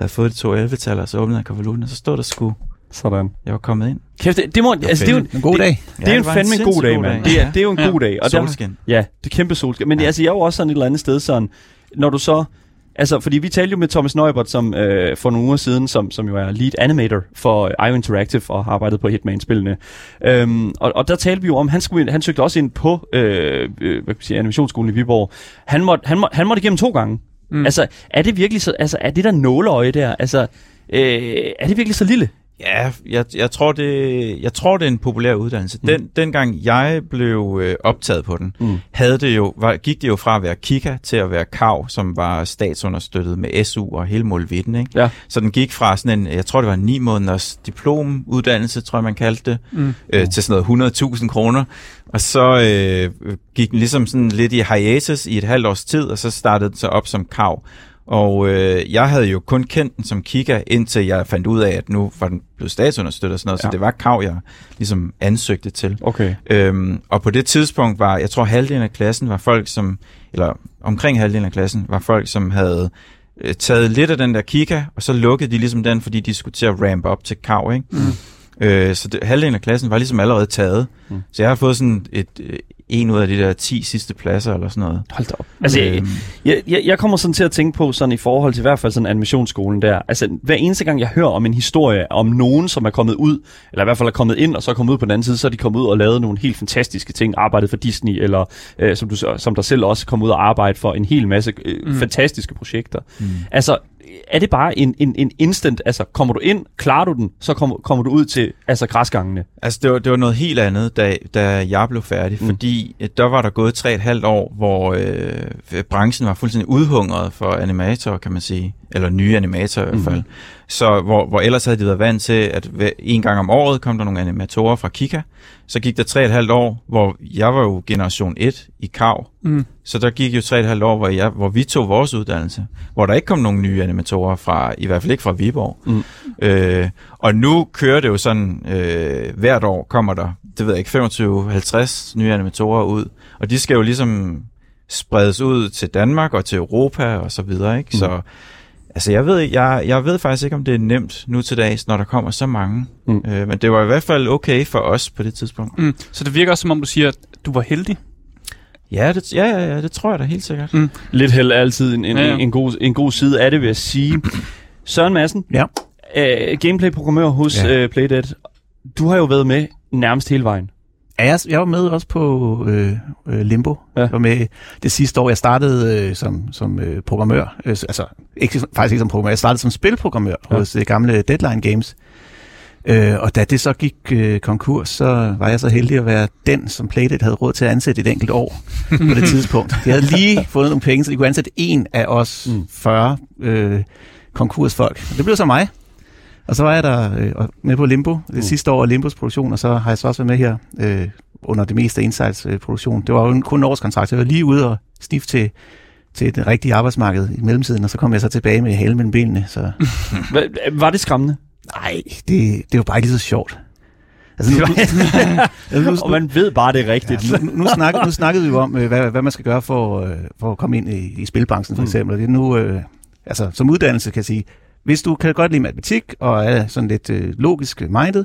jeg fået de to 11-taller, og så åbnede jeg konvolutten, og så stod der sgu, Sådan. jeg var kommet ind. Kæft, det, det, må, altså, det er jo, En god dag. det er var fandme en god dag, mand. Det er, det er jo en Ja. god dag. Og der, Solskin. ja, det er kæmpe solskin. Men Ja. altså, jeg er jo også sådan et eller andet sted sådan, når du så... Altså, fordi vi talte jo med Thomas Neubert som, øh, for nogle uger siden, som, som jo er lead animator for IO Interactive og har arbejdet på Hitman-spillene. Øhm, og, og der talte vi jo om, han, skulle, han søgte også ind på øh, øh, hvad kan sige, animationsskolen i Viborg. Han måtte, han, må, han måtte igennem to gange. Mm. Altså, er det virkelig så, altså, er det der nåleøje der, altså, øh, er det virkelig så lille? Ja, jeg, jeg, tror, det, jeg tror, det er en populær uddannelse. Mm. Den, dengang jeg blev øh, optaget på den, Mm. havde det jo, var, gik det jo fra at være Kika til at være KAV, som var statsunderstøttet med SU og hele målvitten. Ikke? Ja. Så den gik fra sådan en, jeg tror det var en ni måneders diplomuddannelse, tror jeg man kaldte det, Mm. øh, til sådan noget 100.000 kroner. Og så øh, gik den ligesom sådan lidt i hiatus i et halvt års tid, og så startede den så op som KAV. Og øh, jeg havde jo kun kendt den som Kika, indtil jeg fandt ud af, at nu var den blevet statsunderstøttet og sådan noget, ja. Så det var KAV, jeg ligesom ansøgte til. Okay. Øhm, og på det tidspunkt var, jeg tror halvdelen af klassen var folk, som, eller omkring halvdelen af klassen, var folk, som havde øh, taget lidt af den der Kika, og så lukkede de ligesom den, fordi de skulle til at ramp op til KAV, ikke? Mm. Øh, så det, halvdelen af klassen var ligesom allerede taget. Mm. Mm. Så jeg har fået sådan et, øh, en ud af de der 10 sidste pladser, eller sådan noget. Hold da op. Altså, Øhm, Jeg, jeg, jeg kommer sådan til at tænke på sådan i forhold til i hvert fald sådan animationsskolen der. Altså hver eneste gang jeg hører om en historie om nogen, som er kommet ud, eller i hvert fald er kommet ind og så er kommet ud på den anden side, så er de kommet ud og lavet nogle helt fantastiske ting, arbejdet for Disney, eller øh, som, du, som der selv også kom ud og arbejde for en hel masse øh, mm. fantastiske projekter. mm. Altså, er det bare en, en, en instant, altså kommer du ind, klarer du den, så kommer, kommer du ud til altså græsgangene. Altså, det var, det var noget helt andet, da, da jeg blev færdig, Mm. fordi øh, der var der gået tre et halvt år, hvor øh, branchen var fuldstændig udhungret for animatorer, kan man sige. Eller nye animatorer i hvert fald. Mhm. Så hvor, hvor ellers havde de været vant til, at en gang om året kom der nogle animatorer fra Kika. Så gik der tre og et halvt år, hvor jeg var jo generation 1 i KAV. Mm. Så der gik jo tre og et halvt år, hvor, jeg, hvor vi tog vores uddannelse. Hvor der ikke kom nogen nye animatorer fra, i hvert fald ikke fra Viborg. Mm. Øh, og nu kører det jo sådan, øh, hvert år kommer der, det ved jeg ikke, 25-50 nye animatorer ud. Og de skal jo ligesom spredes ud til Danmark og til Europa og så videre, ikke? Mm. Så altså jeg ved, jeg, jeg ved faktisk ikke, om det er nemt nu til dags, når der kommer så mange. Mm. Øh, men det var i hvert fald okay for os på det tidspunkt. Mm. Så det virker også, som om du siger, at du var heldig. Ja, det, ja, ja, ja, det tror jeg da helt sikkert. Lidt held er altid en, en, Ja, ja, en, god, en god side af det, vil jeg sige. Søren Madsen, Ja. øh, gameplay-programmør hos Ja. ja. øh, Playdead. Du har jo været med nærmest hele vejen. Ja, jeg, jeg var med også på øh, øh, Limbo. Ja. Jeg var med det sidste år. Jeg startede øh, som, som øh, programmør. Øh, altså, ikke, faktisk ikke som programmør. Jeg startede som spilprogrammør Ja. hos det gamle Deadline Games. Øh, og da det så gik øh, konkurs, så var jeg så heldig at være den, som Playdead havde råd til at ansætte et enkelt år på det tidspunkt. De havde lige fået nogle penge, så de kunne ansætte en af os mm. 40 øh, konkursfolk. Og det blev så mig. Og så var jeg der øh, med på Limbo det Mm. sidste år Limbos produktion, og så har jeg så også været med her øh, under det meste Insights øh, produktion. Det var jo kun en årskontrakt, så jeg var lige ude og snifte til til det rigtige arbejdsmarked i mellemtiden, og så kom jeg så tilbage med halen mellem benene. Så Var det skræmmende? nej, det, det var bare ikke så sjovt. Altså, nu, nu, nu, Og man ved bare, det rigtigt. Ja, nu, nu, snakkede, nu snakkede vi jo om, øh, hvad, hvad man skal gøre for, øh, for at komme ind i, i spilbranchen, for Mm. eksempel. Og det er nu, øh, altså, som uddannelse kan jeg sige, hvis du kan godt lide matematik og er sådan lidt øh, logisk minded,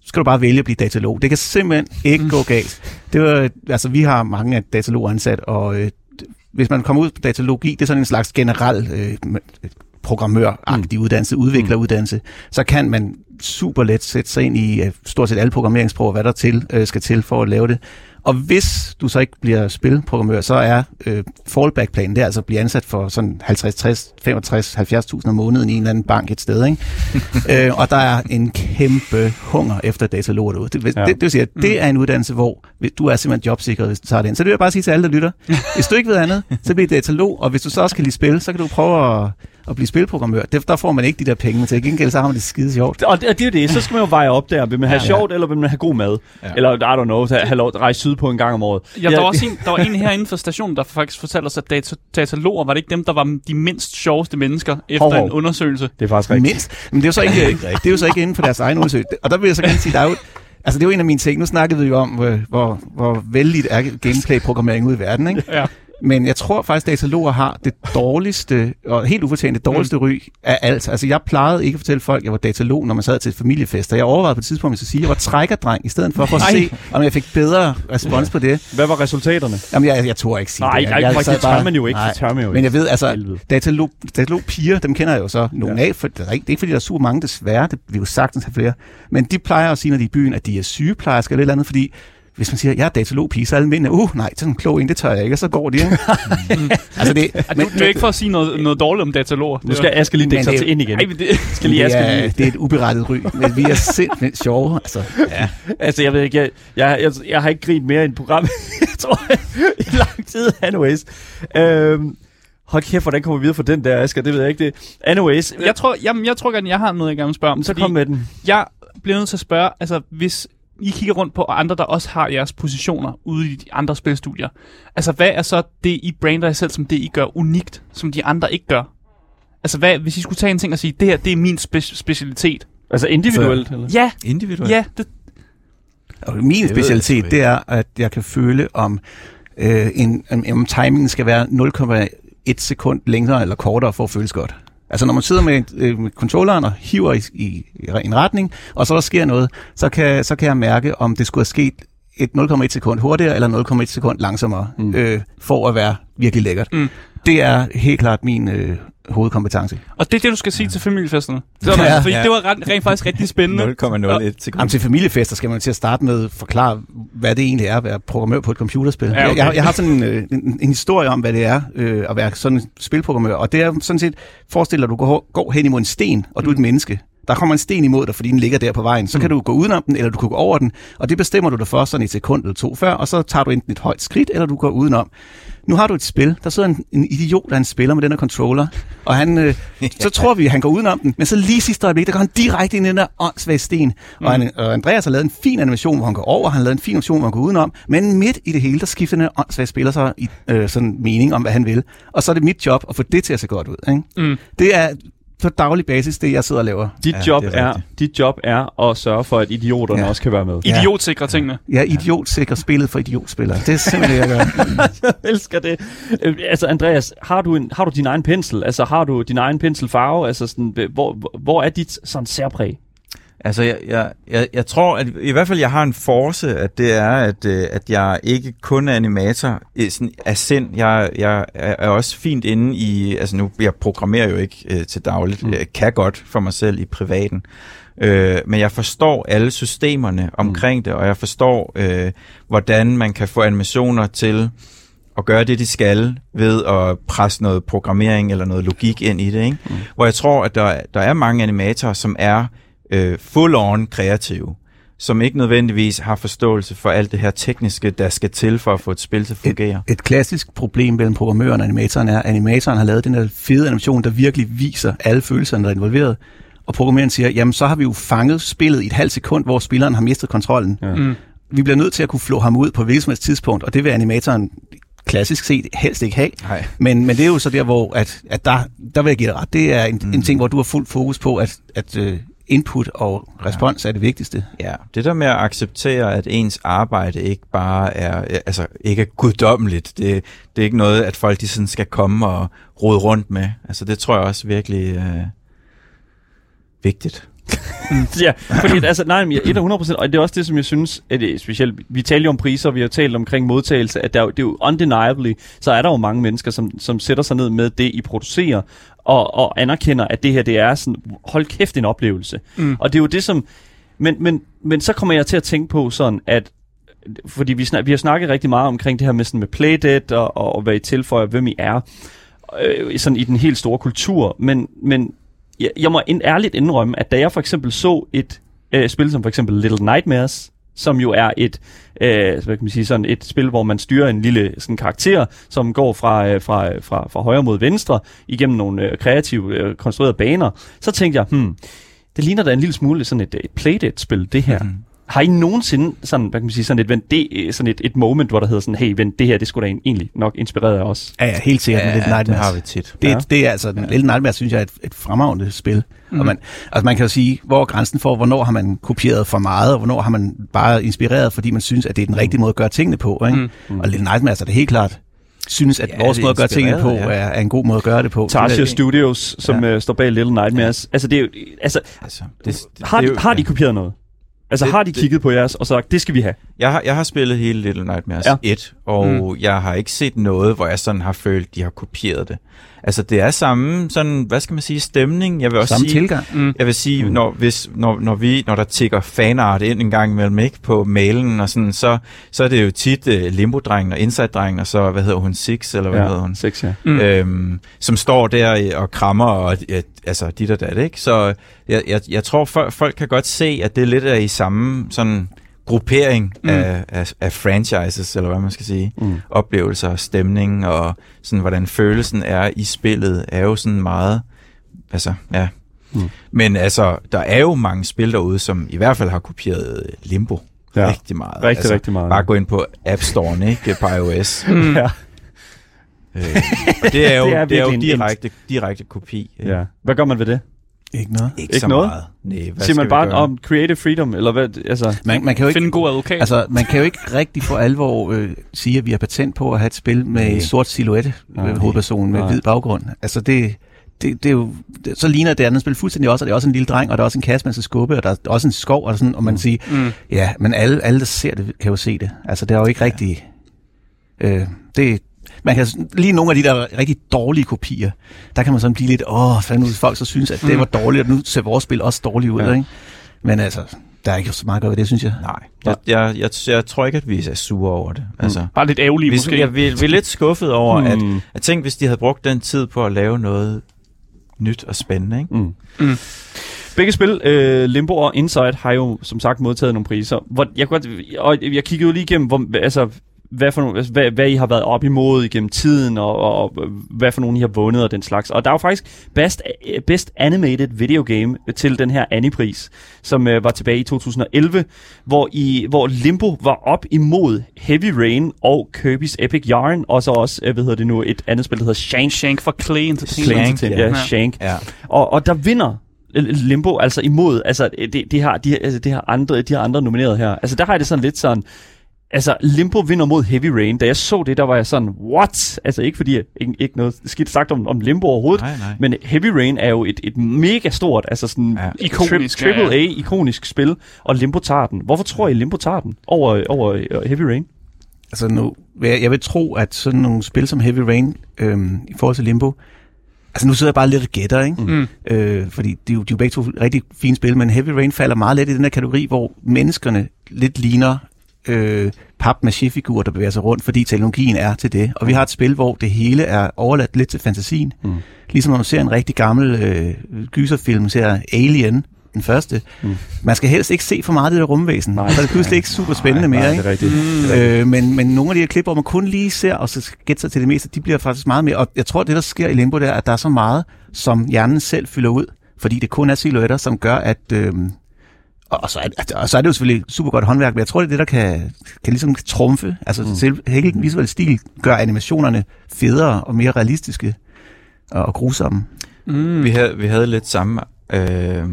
så skal du bare vælge at blive datalog. Det kan simpelthen ikke gå galt. Det var, altså, vi har mange af dataloger ansat, og øh, hvis man kommer ud på datalogi, det er sådan en slags generel øh, programmøragtig mm. uddannelse, udvikleruddannelse, så kan man super let sætte sig ind i øh, stort set alle programmeringssprog, hvad der til, øh, skal til for at lave det. Og hvis du så ikke bliver spilprogrammør, så er øh, fallback-planen, det er altså at blive ansat for sådan 50, 60, 65, 70.000 om måneden i en eller anden bank et sted. Ikke? øh, og der er en kæmpe hunger efter dataloger derude. Det, Ja. det, det vil sige, at det er en uddannelse, hvor du er simpelthen jobsikret, hvis du tager det ind. Så det vil jeg bare sige til alle, der lytter. Hvis du ikke ved andet, så bliver datalog, og hvis du så også kan lide spil, så kan du prøve at, at blive spilprogrammør. Det, der får man ikke de der penge, men til gengæld så har man det skide sjovt. Og det, og det er jo det. Så skal man jo veje op der. Vil man have Ja, ja, ja. sjovt, eller vil man have god mad? Ja. Eller, I don't know, have, have lov at rejse sydpå en gang om året. Ja, der, var også en, der var en herinde for stationen, der faktisk fortalte os, at data, dataloger var det ikke dem, der var de mindst sjoveste mennesker efter Hov, hov. en undersøgelse. Det er faktisk rigtigt. Mindst. Men det er jo så ikke, det er jo så ikke inden for deres egen undersøgelse. Og der vil jeg så gerne sige, der er jo, altså det er jo en af mine ting. Nu snakkede vi jo om, hvor, hvor, hvor vældigt er gameplay-programmering ude i verden, ikke? Ja. Men jeg tror faktisk, at dataloger har det dårligste, og helt ufortjent det dårligste mm. ry af alt. Altså, jeg plejede ikke at fortælle folk, at jeg var datalog, når man sad til familiefester. Jeg overvejede på et tidspunkt, at jeg skulle sige, at jeg var trækkerdreng, i stedet for, for at se, om jeg fik bedre respons på det. Hvad var resultaterne? Jamen, jeg, jeg tror ikke sige Nej, det. nej, jeg, faktisk, det tør man jo ikke. Nej. Det tør man jo Men jeg ved, altså, datalog, datalog piger, dem kender jeg jo så nogle ja. af. For, det, er ikke, det er ikke, fordi der er super mange, desværre. Det vil jo sagtens have flere. Men de plejer at sige, når de er i byen, at de er sygeplejersker eller et eller andet, fordi hvis man siger, jeg er datalogpige, så er alle mændene, uh, nej, sådan en klog en, det tør jeg ikke, og så går de, ikke? altså det, Men, nu, nu er ikke for at sige noget, noget dårligt om dataloger. Nu skal Asger lige dække sig det- til ind igen. Ej, men det, skal lige det, er, lige. det er et uberettet ry, men vi er simpelthen sjove. Altså, Altså, jeg ved ikke, jeg, jeg, jeg, jeg har ikke grint mere i et program, jeg tror, i lang tid, anyways. Øhm, hold kæft, hvordan kommer vi videre fra den der, Asger? Det ved jeg ikke. Det. Anyways, jeg, tror, jamen, jeg tror godt, jeg har noget, jeg gerne vil spørge om. så kom med den. Jeg bliver nødt til at spørge, altså hvis I kigger rundt på andre, der også har jeres positioner ude i de andre spilstudier. Altså, hvad er så det, I brander jer selv som det, I gør unikt, som de andre ikke gør? Altså, hvad, hvis I skulle tage en ting og sige, det her, det er min spe- specialitet. Altså individuelt, eller? Ja, Individuelt. ja, det, og min Det specialitet, det er, at jeg kan føle, om, øh, en, om, om timingen skal være 0,1 sekund længere eller kortere for at føles godt. Altså når man sidder med, øh, med controlleren og hiver i, i, i en retning, og så der sker noget, så kan, så kan jeg mærke, om det skulle have sket et 0,1 sekund hurtigere eller 0,1 sekund langsommere, Mm. mm. øh, for at være virkelig lækkert. Mm. Det er helt klart min øh, hovedkompetence. og det er det, du skal sige til familiefesterne. Det var, Ja. ja, fordi Ja. det var ret, rent faktisk rigtig spændende. 0,01 Jamen, sekund. til familiefester skal man til at starte med at forklare, hvad det egentlig er at være programmør på et computerspil. Ja, Ja, okay. jeg, jeg har sådan en, øh, en, en historie om, hvad det er øh, at være sådan en spilprogrammør, og det er sådan set, forestil dig, at du går, går hen imod en sten, og du er et menneske. Der kommer en sten imod dig, fordi den ligger der på vejen. Så kan du gå udenom den, eller du kan gå over den, og det bestemmer du dig for sådan et sekund eller to før, og så tager du enten et højt skridt, eller du går udenom. Nu har du et spil, der sidder en, en idiot, der han spiller med den her controller, og han, øh, så tror vi, at han går udenom den, men så lige sidste øjeblik, der går han direkte ind i den der åndssvage sten. Mm. Og, han, og Andreas har lavet en fin animation, hvor han går over, han har lavet en fin animation, hvor han går udenom, men midt i det hele, der skifter den her åndssvage spiller så i øh, sådan mening om, hvad han vil. Og så er det mit job at få det til at se godt ud. Ikke? Mm. Det er på daglig basis, det jeg sidder og laver. Dit, Ja, ja, job er er, dit job er at sørge for, at idioterne Ja. ja. også kan være med. Ja. Idiotsikre tingene. Jeg er idiotsikrer spillet for idiotspillere. Det er simpelthen det, jeg gør. jeg elsker det. Øh, Altså, Andreas, har du, en, har du din egen pensel? Altså, har du din egen penselfarve? Altså, sådan, hvor, hvor- hvor er dit sådan særpræg? Altså, jeg, jeg, jeg, jeg tror, at i hvert fald, jeg har en force, at det er, at, øh, at jeg ikke kun er animator øh, sådan af sind. Jeg, jeg er også fint inde i, altså nu, jeg programmerer jo ikke øh, til dagligt. Mm. Jeg kan godt for mig selv i privaten. Øh, men jeg forstår alle systemerne omkring det, og jeg forstår, øh, hvordan man kan få animationer til at gøre det, de skal, ved at presse noget programmering eller noget logik ind i det. Ikke? Mm. Hvor jeg tror, at der, der er mange animatorer, som er øh, full-on kreative, som ikke nødvendigvis har forståelse for alt det her tekniske, der skal til for at få et spil til at fungere. Et klassisk problem mellem programmøren og animatoren er, at animatoren har lavet den her fede animation, der virkelig viser alle følelserne, der er involveret. Og programmøren siger, jamen så har vi jo fanget spillet i et halvt sekund, hvor spilleren har mistet kontrollen. Ja. Mm. Vi bliver nødt til at kunne flå ham ud på hvilket som helst tidspunkt, og det vil animatoren klassisk set helst ikke have. Nej. Men, men det er jo så der, hvor at, at der, der vil jeg give dig ret. Det er en, mm. en ting, hvor du har fuld fokus på, at, at uh, input og respons ja. er det vigtigste. Ja, det der med at acceptere, at ens arbejde ikke bare er, altså ikke er guddommeligt, det, det er ikke noget, at folk de sådan skal komme og rode rundt med. Altså det tror jeg også virkelig øh, vigtigt. ja, fordi altså, nej, men jeg er 100%, og det er også det, som jeg synes, at det er specielt, vi taler jo om priser, vi har talt omkring modtagelse, at der, det er jo undeniably, så er der jo mange mennesker, som, som sætter sig ned med det, I producerer, og, og anerkender, at det her, det er sådan, hold kæft en oplevelse. Mm. Og det er jo det, som, men, men, men så kommer jeg til at tænke på sådan, at fordi vi, snak, vi har snakket rigtig meget omkring det her med, sådan med Playdead, og, og, og hvad I tilføjer, hvem I er, øh, sådan i den helt store kultur, men, men jeg, jeg må ind, ærligt indrømme, at da jeg for eksempel så et øh, spil som for eksempel Little Nightmares, som jo er et, øh, hvad kan man sige, sådan et spil, hvor man styrer en lille sådan karakter, som går fra, øh, fra, fra, fra højre mod venstre igennem nogle øh, kreative, øh, konstruerede baner, så tænkte jeg, hmm, det ligner da en lille smule sådan et, et Playdate-spil, det her. Mm. Har I nogensinde sådan, hvad kan man sige, sådan et, vent, det, sådan et, et moment, hvor der hedder sådan, hey, vent, det her, det skulle da egentlig nok inspireret af os? Ja, ja helt sikkert med Ja, Little det Nightmares. har vi tit. Det, Ja. det er altså, ja. Little Nightmares synes jeg er et, et fremragende spil. Mm. Og man, altså man kan jo sige, hvor er grænsen for, hvornår har man kopieret for meget, og hvornår har man bare inspireret, fordi man synes, at det er den rigtige måde at gøre tingene på. Ikke? Mm. Og Little Nightmares er det helt klart, synes, at Ja, vores det måde at gøre tingene på ja. er, er en god måde at gøre det på. Tarsia Det- Studios, som ja. øh, står bag Little Nightmares. Ja. Altså, det er jo, altså, Altså, det, det, har, det er de, jo- har de kopieret noget? Altså, Det- har de det- kigget på jeres og sagt, det skal vi have? Jeg har, jeg har spillet hele Little Nightmares ja. 1, og mm. jeg har ikke set noget, hvor jeg sådan har følt, de har kopieret det. Altså, det er samme, sådan, hvad skal man sige, stemning. Jeg vil også Samme sige, tilgang. Mm. Jeg vil sige, mm. når, hvis, når, når, vi, når der tigger fanart ind en gang imellem ikke, på mailen, og sådan, så, så er det jo tit uh, Limbo-drengen og Inside-drengen, og så, hvad hedder hun, Six, eller hvad hedder hun? Sex, ja. Mm. øhm, som står der i- og krammer og ja, altså dit og dat, ikke? Så jeg, jeg, jeg tror, folk, folk kan godt se, at det er lidt af i samme sådan gruppering Mm. af, af, af franchises, eller hvad man skal sige. Mm. Oplevelser, stemning og sådan, hvordan følelsen er i spillet, er jo sådan meget, altså, ja. Mm. Men altså, der er jo mange spil derude, som i hvert fald har kopieret Limbo Ja. rigtig meget. Rigtig, altså, rigtig meget. Bare gå ind på App Store'en, ikke? På iOS. Mm. Ja. Øh, det er jo, Det er det er jo direkte, direkte kopi. ikke? ja. Hvad gør man ved det? Ikke noget. Ikke, Ikke så noget? meget. Nej, hvad Siger man bare gøre? om creative freedom, eller hvad? Altså, Man, man kan jo ikke Find en god advokat. Altså, man kan jo ikke rigtig for alvor øh, sige, at vi har patent på at have et spil med Nej. sort silhuette Nej. med hovedpersonen med Nej. hvid baggrund. Altså, det, det, det er jo, det, så ligner det andet spil fuldstændig også, og det er også en lille dreng, og der er også en kasse, man skal skubbe, og der er også en skov, og sådan, og man siger, mm. ja, men alle, alle, der ser det, kan jo se det. Altså, det er jo ikke rigtig... Øh, det, man kan lige nogle af de der rigtig dårlige kopier, der kan man sådan blive lidt, åh, fanden ud, folk så synes, at det Mm. var dårligt, og nu ser vores spil også dårligt ud, Ja. ikke? Men altså, der er ikke så meget at gøre ved det, synes jeg. Nej, jeg, jeg, jeg, jeg tror ikke, at vi er sure over det. Altså, Bare lidt ærgerlige vi, måske. jeg, vi, vi er lidt skuffet over, at, Hmm. at tænk, hvis de havde brugt den tid på at lave noget nyt og spændende. Ikke? Mm. Mm. Begge spil, øh, Limbo og Inside, har jo som sagt modtaget nogle priser. Hvor, jeg, kunne godt, og jeg kiggede jo lige igennem, hvor, altså, hvad, for nogle, hvad, hvad I har været op imod igennem tiden, og, og, og hvad for nogle I har vundet og den slags. Og der er jo faktisk Best, øh, best Animated Video Game til den her Annie-pris, som øh, var tilbage i 2011, hvor, I, hvor Limbo var op imod Heavy Rain og Kirby's Epic Yarn, og så også, øh, hvad hedder det nu, et andet spil, der hedder Shank. Shank for Clay Entertainment. Clay Entertainment, ja. ja, Ja. Shank. Ja. Og, og der vinder Limbo altså imod, altså det, det har, de, altså, det har andre, de har andre nomineret her. Altså der har jeg det sådan lidt sådan, altså Limbo vinder mod Heavy Rain. Da jeg så det, der var jeg sådan, what? Altså ikke fordi, ikke, ikke noget skidt sagt om, om Limbo overhovedet, Nej, nej. men Heavy Rain er jo et, et mega stort, altså sådan Ja. Ikonisk, tri- triple ja, A ikonisk spil, og Limbo tager den. Hvorfor tror I, Limbo tager den over, over uh, Heavy Rain? Altså nu, jeg, jeg vil tro, at sådan nogle spil som Heavy Rain, øhm, i forhold til Limbo, altså nu sidder jeg bare lidt og gætter, ikke? Mm. Øh, fordi de, er jo- de er jo begge to rigtig fine spil, men Heavy Rain falder meget let i den her kategori, hvor menneskerne lidt ligner øh, pap figurer der bevæger sig rundt, fordi teknologien er til det. Og vi har et spil, hvor det hele er overladt lidt til fantasien. Mm. Ligesom når man ser en rigtig gammel øh, gyserfilm, ser Alien, den første. Mm. Man skal helst ikke se for meget af det der rumvæsen, Nej. er det pludselig ikke super spændende mere. Nej, ikke? det er rigtigt. Mm. Øh, men, men nogle af de her klip, hvor man kun lige ser, og så gætter sig til det meste, de bliver faktisk meget mere. Og jeg tror, det der sker i Limbo, det er, at der er så meget, som hjernen selv fylder ud, fordi det kun er silhuetter, som gør, at... Øh, Og, så er, og så er det jo selvfølgelig super godt håndværk, men jeg tror, det er det, der kan, kan ligesom trumfe. Altså mm. selv hele den visuelle stil gør animationerne federe og mere realistiske og, og grusomme. Mm. Vi, havde, vi havde lidt samme øh,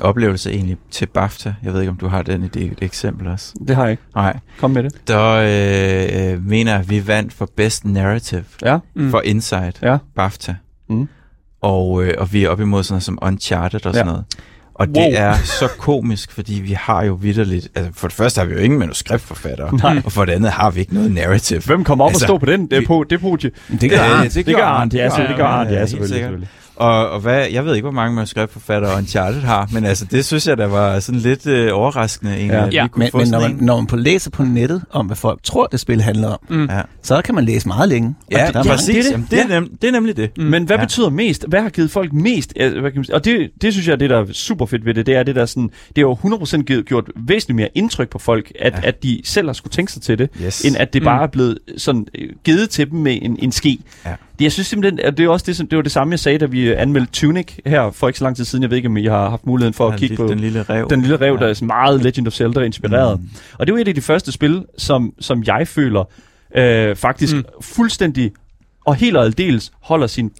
oplevelse egentlig til BAFTA. Jeg ved ikke, om du har den i det et eksempel også. Det har jeg ikke. Nej. Kom med det. Der øh, mener jeg, at vi vandt for Best Narrative Ja. mm. for Inside Ja. BAFTA. Mm. Og, øh, og vi er oppe imod sådan noget som Uncharted og sådan Ja. noget. Og det Wow. er så komisk, fordi vi har jo vidderligt... Altså for det første har vi jo ingen manuskriptforfattere, Nej. og for det andet har vi ikke noget narrative. Hvem kommer op altså, og stå på den det, vi- på det podie? Det gør ja, det Det gør Arndt, ja, så det gør Arndt, ja, selvfølgelig. Og, og hvad, jeg ved ikke, hvor mange manuskriptforfattere Uncharted har, men altså, det synes jeg, der var sådan lidt øh, overraskende, egentlig, Ja. at vi Ja, kunne men, få men når, man, en. når man på læser på nettet om, hvad folk tror, det spil handler om, Mm. Ja, så kan man læse meget længe. ja, er ja præcis. det er det. Jamen, det, er nem, det er nemlig det. Mm. Men hvad Ja. betyder mest? Hvad har givet folk mest? øh, Hvad kan man? Og det, det synes jeg er det, der er super fedt ved det. Det er det, der sådan, det har jo 100% givet, gjort væsentligt mere indtryk på folk, at, ja. At de selv har skulle tænke sig til det, Yes. end at det Mm. bare er blevet sådan, øh, givet til dem med en, en ske. Ja. Det, jeg synes simpelthen, at det er også det, som, det var det samme, jeg sagde, da vi anmeldte Tunic her for ikke så lang tid siden. Jeg ved ikke, om I har haft muligheden for at Den kigge lille- på Den lille rev. den lille rev, Ja. der er meget Legend of Zelda inspireret. Mm. Og det var et af de første spil, som, som jeg føler øh, faktisk. Mm. fuldstændig og helt og aldeles holder sin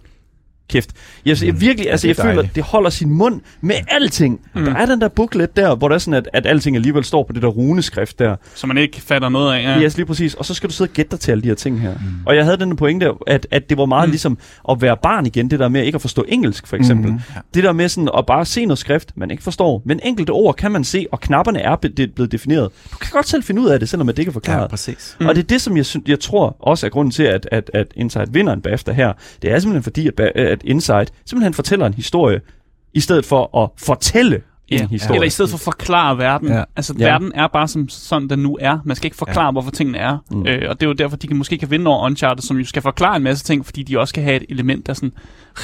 kæft. Jeg, jeg Mm. virkelig, Ja, altså jeg er føler, dejligt. det holder sin mund med alting. Mm. Mm. Der er den der booklet der, hvor der er sådan, at, at alting alligevel står på det der runeskrift der. Så man ikke fatter noget af. Ja. Ja. Yes, lige præcis. Og så skal du sidde og gætte dig til alle de her ting her. Mm. Og jeg havde den pointe, at, at det var meget mm. Mm. ligesom at være barn igen, det der med ikke at forstå engelsk, for eksempel. Mm. Det der med sådan at bare se noget skrift, man ikke forstår. Men enkelte ord kan man se, og knapperne er be- det- blevet defineret. Du kan godt selv finde ud af det, selvom at det ikke er forklaret. Ja, præcis. Mm. Og det er det, som jeg, synes, jeg tror også er grunden til, at, at, at Insight vinder en BAFTA her. Det er simpelthen fordi, at, ba- at Insight. Simpelthen fortæller en historie, i stedet for at fortælle Ja. en historie. Eller i stedet for at forklare verden. Ja. Altså, Ja. verden er bare som sådan, den nu er. Man skal ikke forklare, ja. hvorfor tingene er. Mm. Øh, og det er jo derfor, de kan, måske kan vinde over Uncharted, som jo skal forklare en masse ting, fordi de også kan have et element af sådan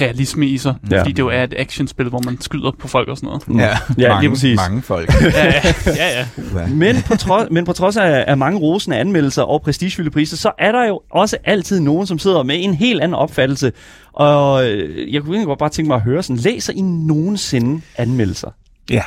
realisme i sig. Ja. Fordi det jo er et actionspil, hvor man skyder på folk og sådan noget. Mm. Ja, ja mange, lige præcis. mange folk. ja, ja, ja. ja. Ja. Men på, trods, men på trods af, af mange rosende anmeldelser og prestigefyldte priser, så er der jo også altid nogen, som sidder med en helt anden opfattelse. Og øh, jeg kunne egentlig godt bare tænke mig at høre sådan, læser I nogensinde anmeldelser? Ja,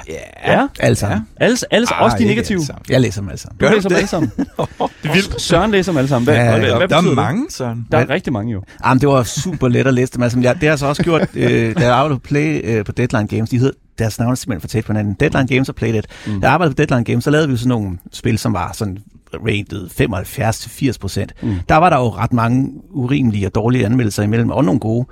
Ja. alle sammen. Alle, alle, Ah, også de negative? alle sammen. Jeg læser dem alle sammen. Du Gør du læser dem det? alle sammen. Det er vildt. Søren læser dem alle sammen. Hvad, Ja, hvad, ja, hvad, Der, er det? mange sådan. Der er rigtig mange jo. Jamen, det var super let at læse dem. Altså, jeg, det har jeg så også gjort, øh, da jeg arbejdede på Play øh, på Deadline Games. De hed, deres navn er simpelthen for tæt på hinanden. Deadline Games og Playdead. Mm. Da jeg arbejdede på Deadline Games, så lavede vi jo sådan nogle spil, som var sådan rated 75-80 procent. Mm. Der var der jo ret mange urimelige og dårlige anmeldelser imellem, og nogle gode.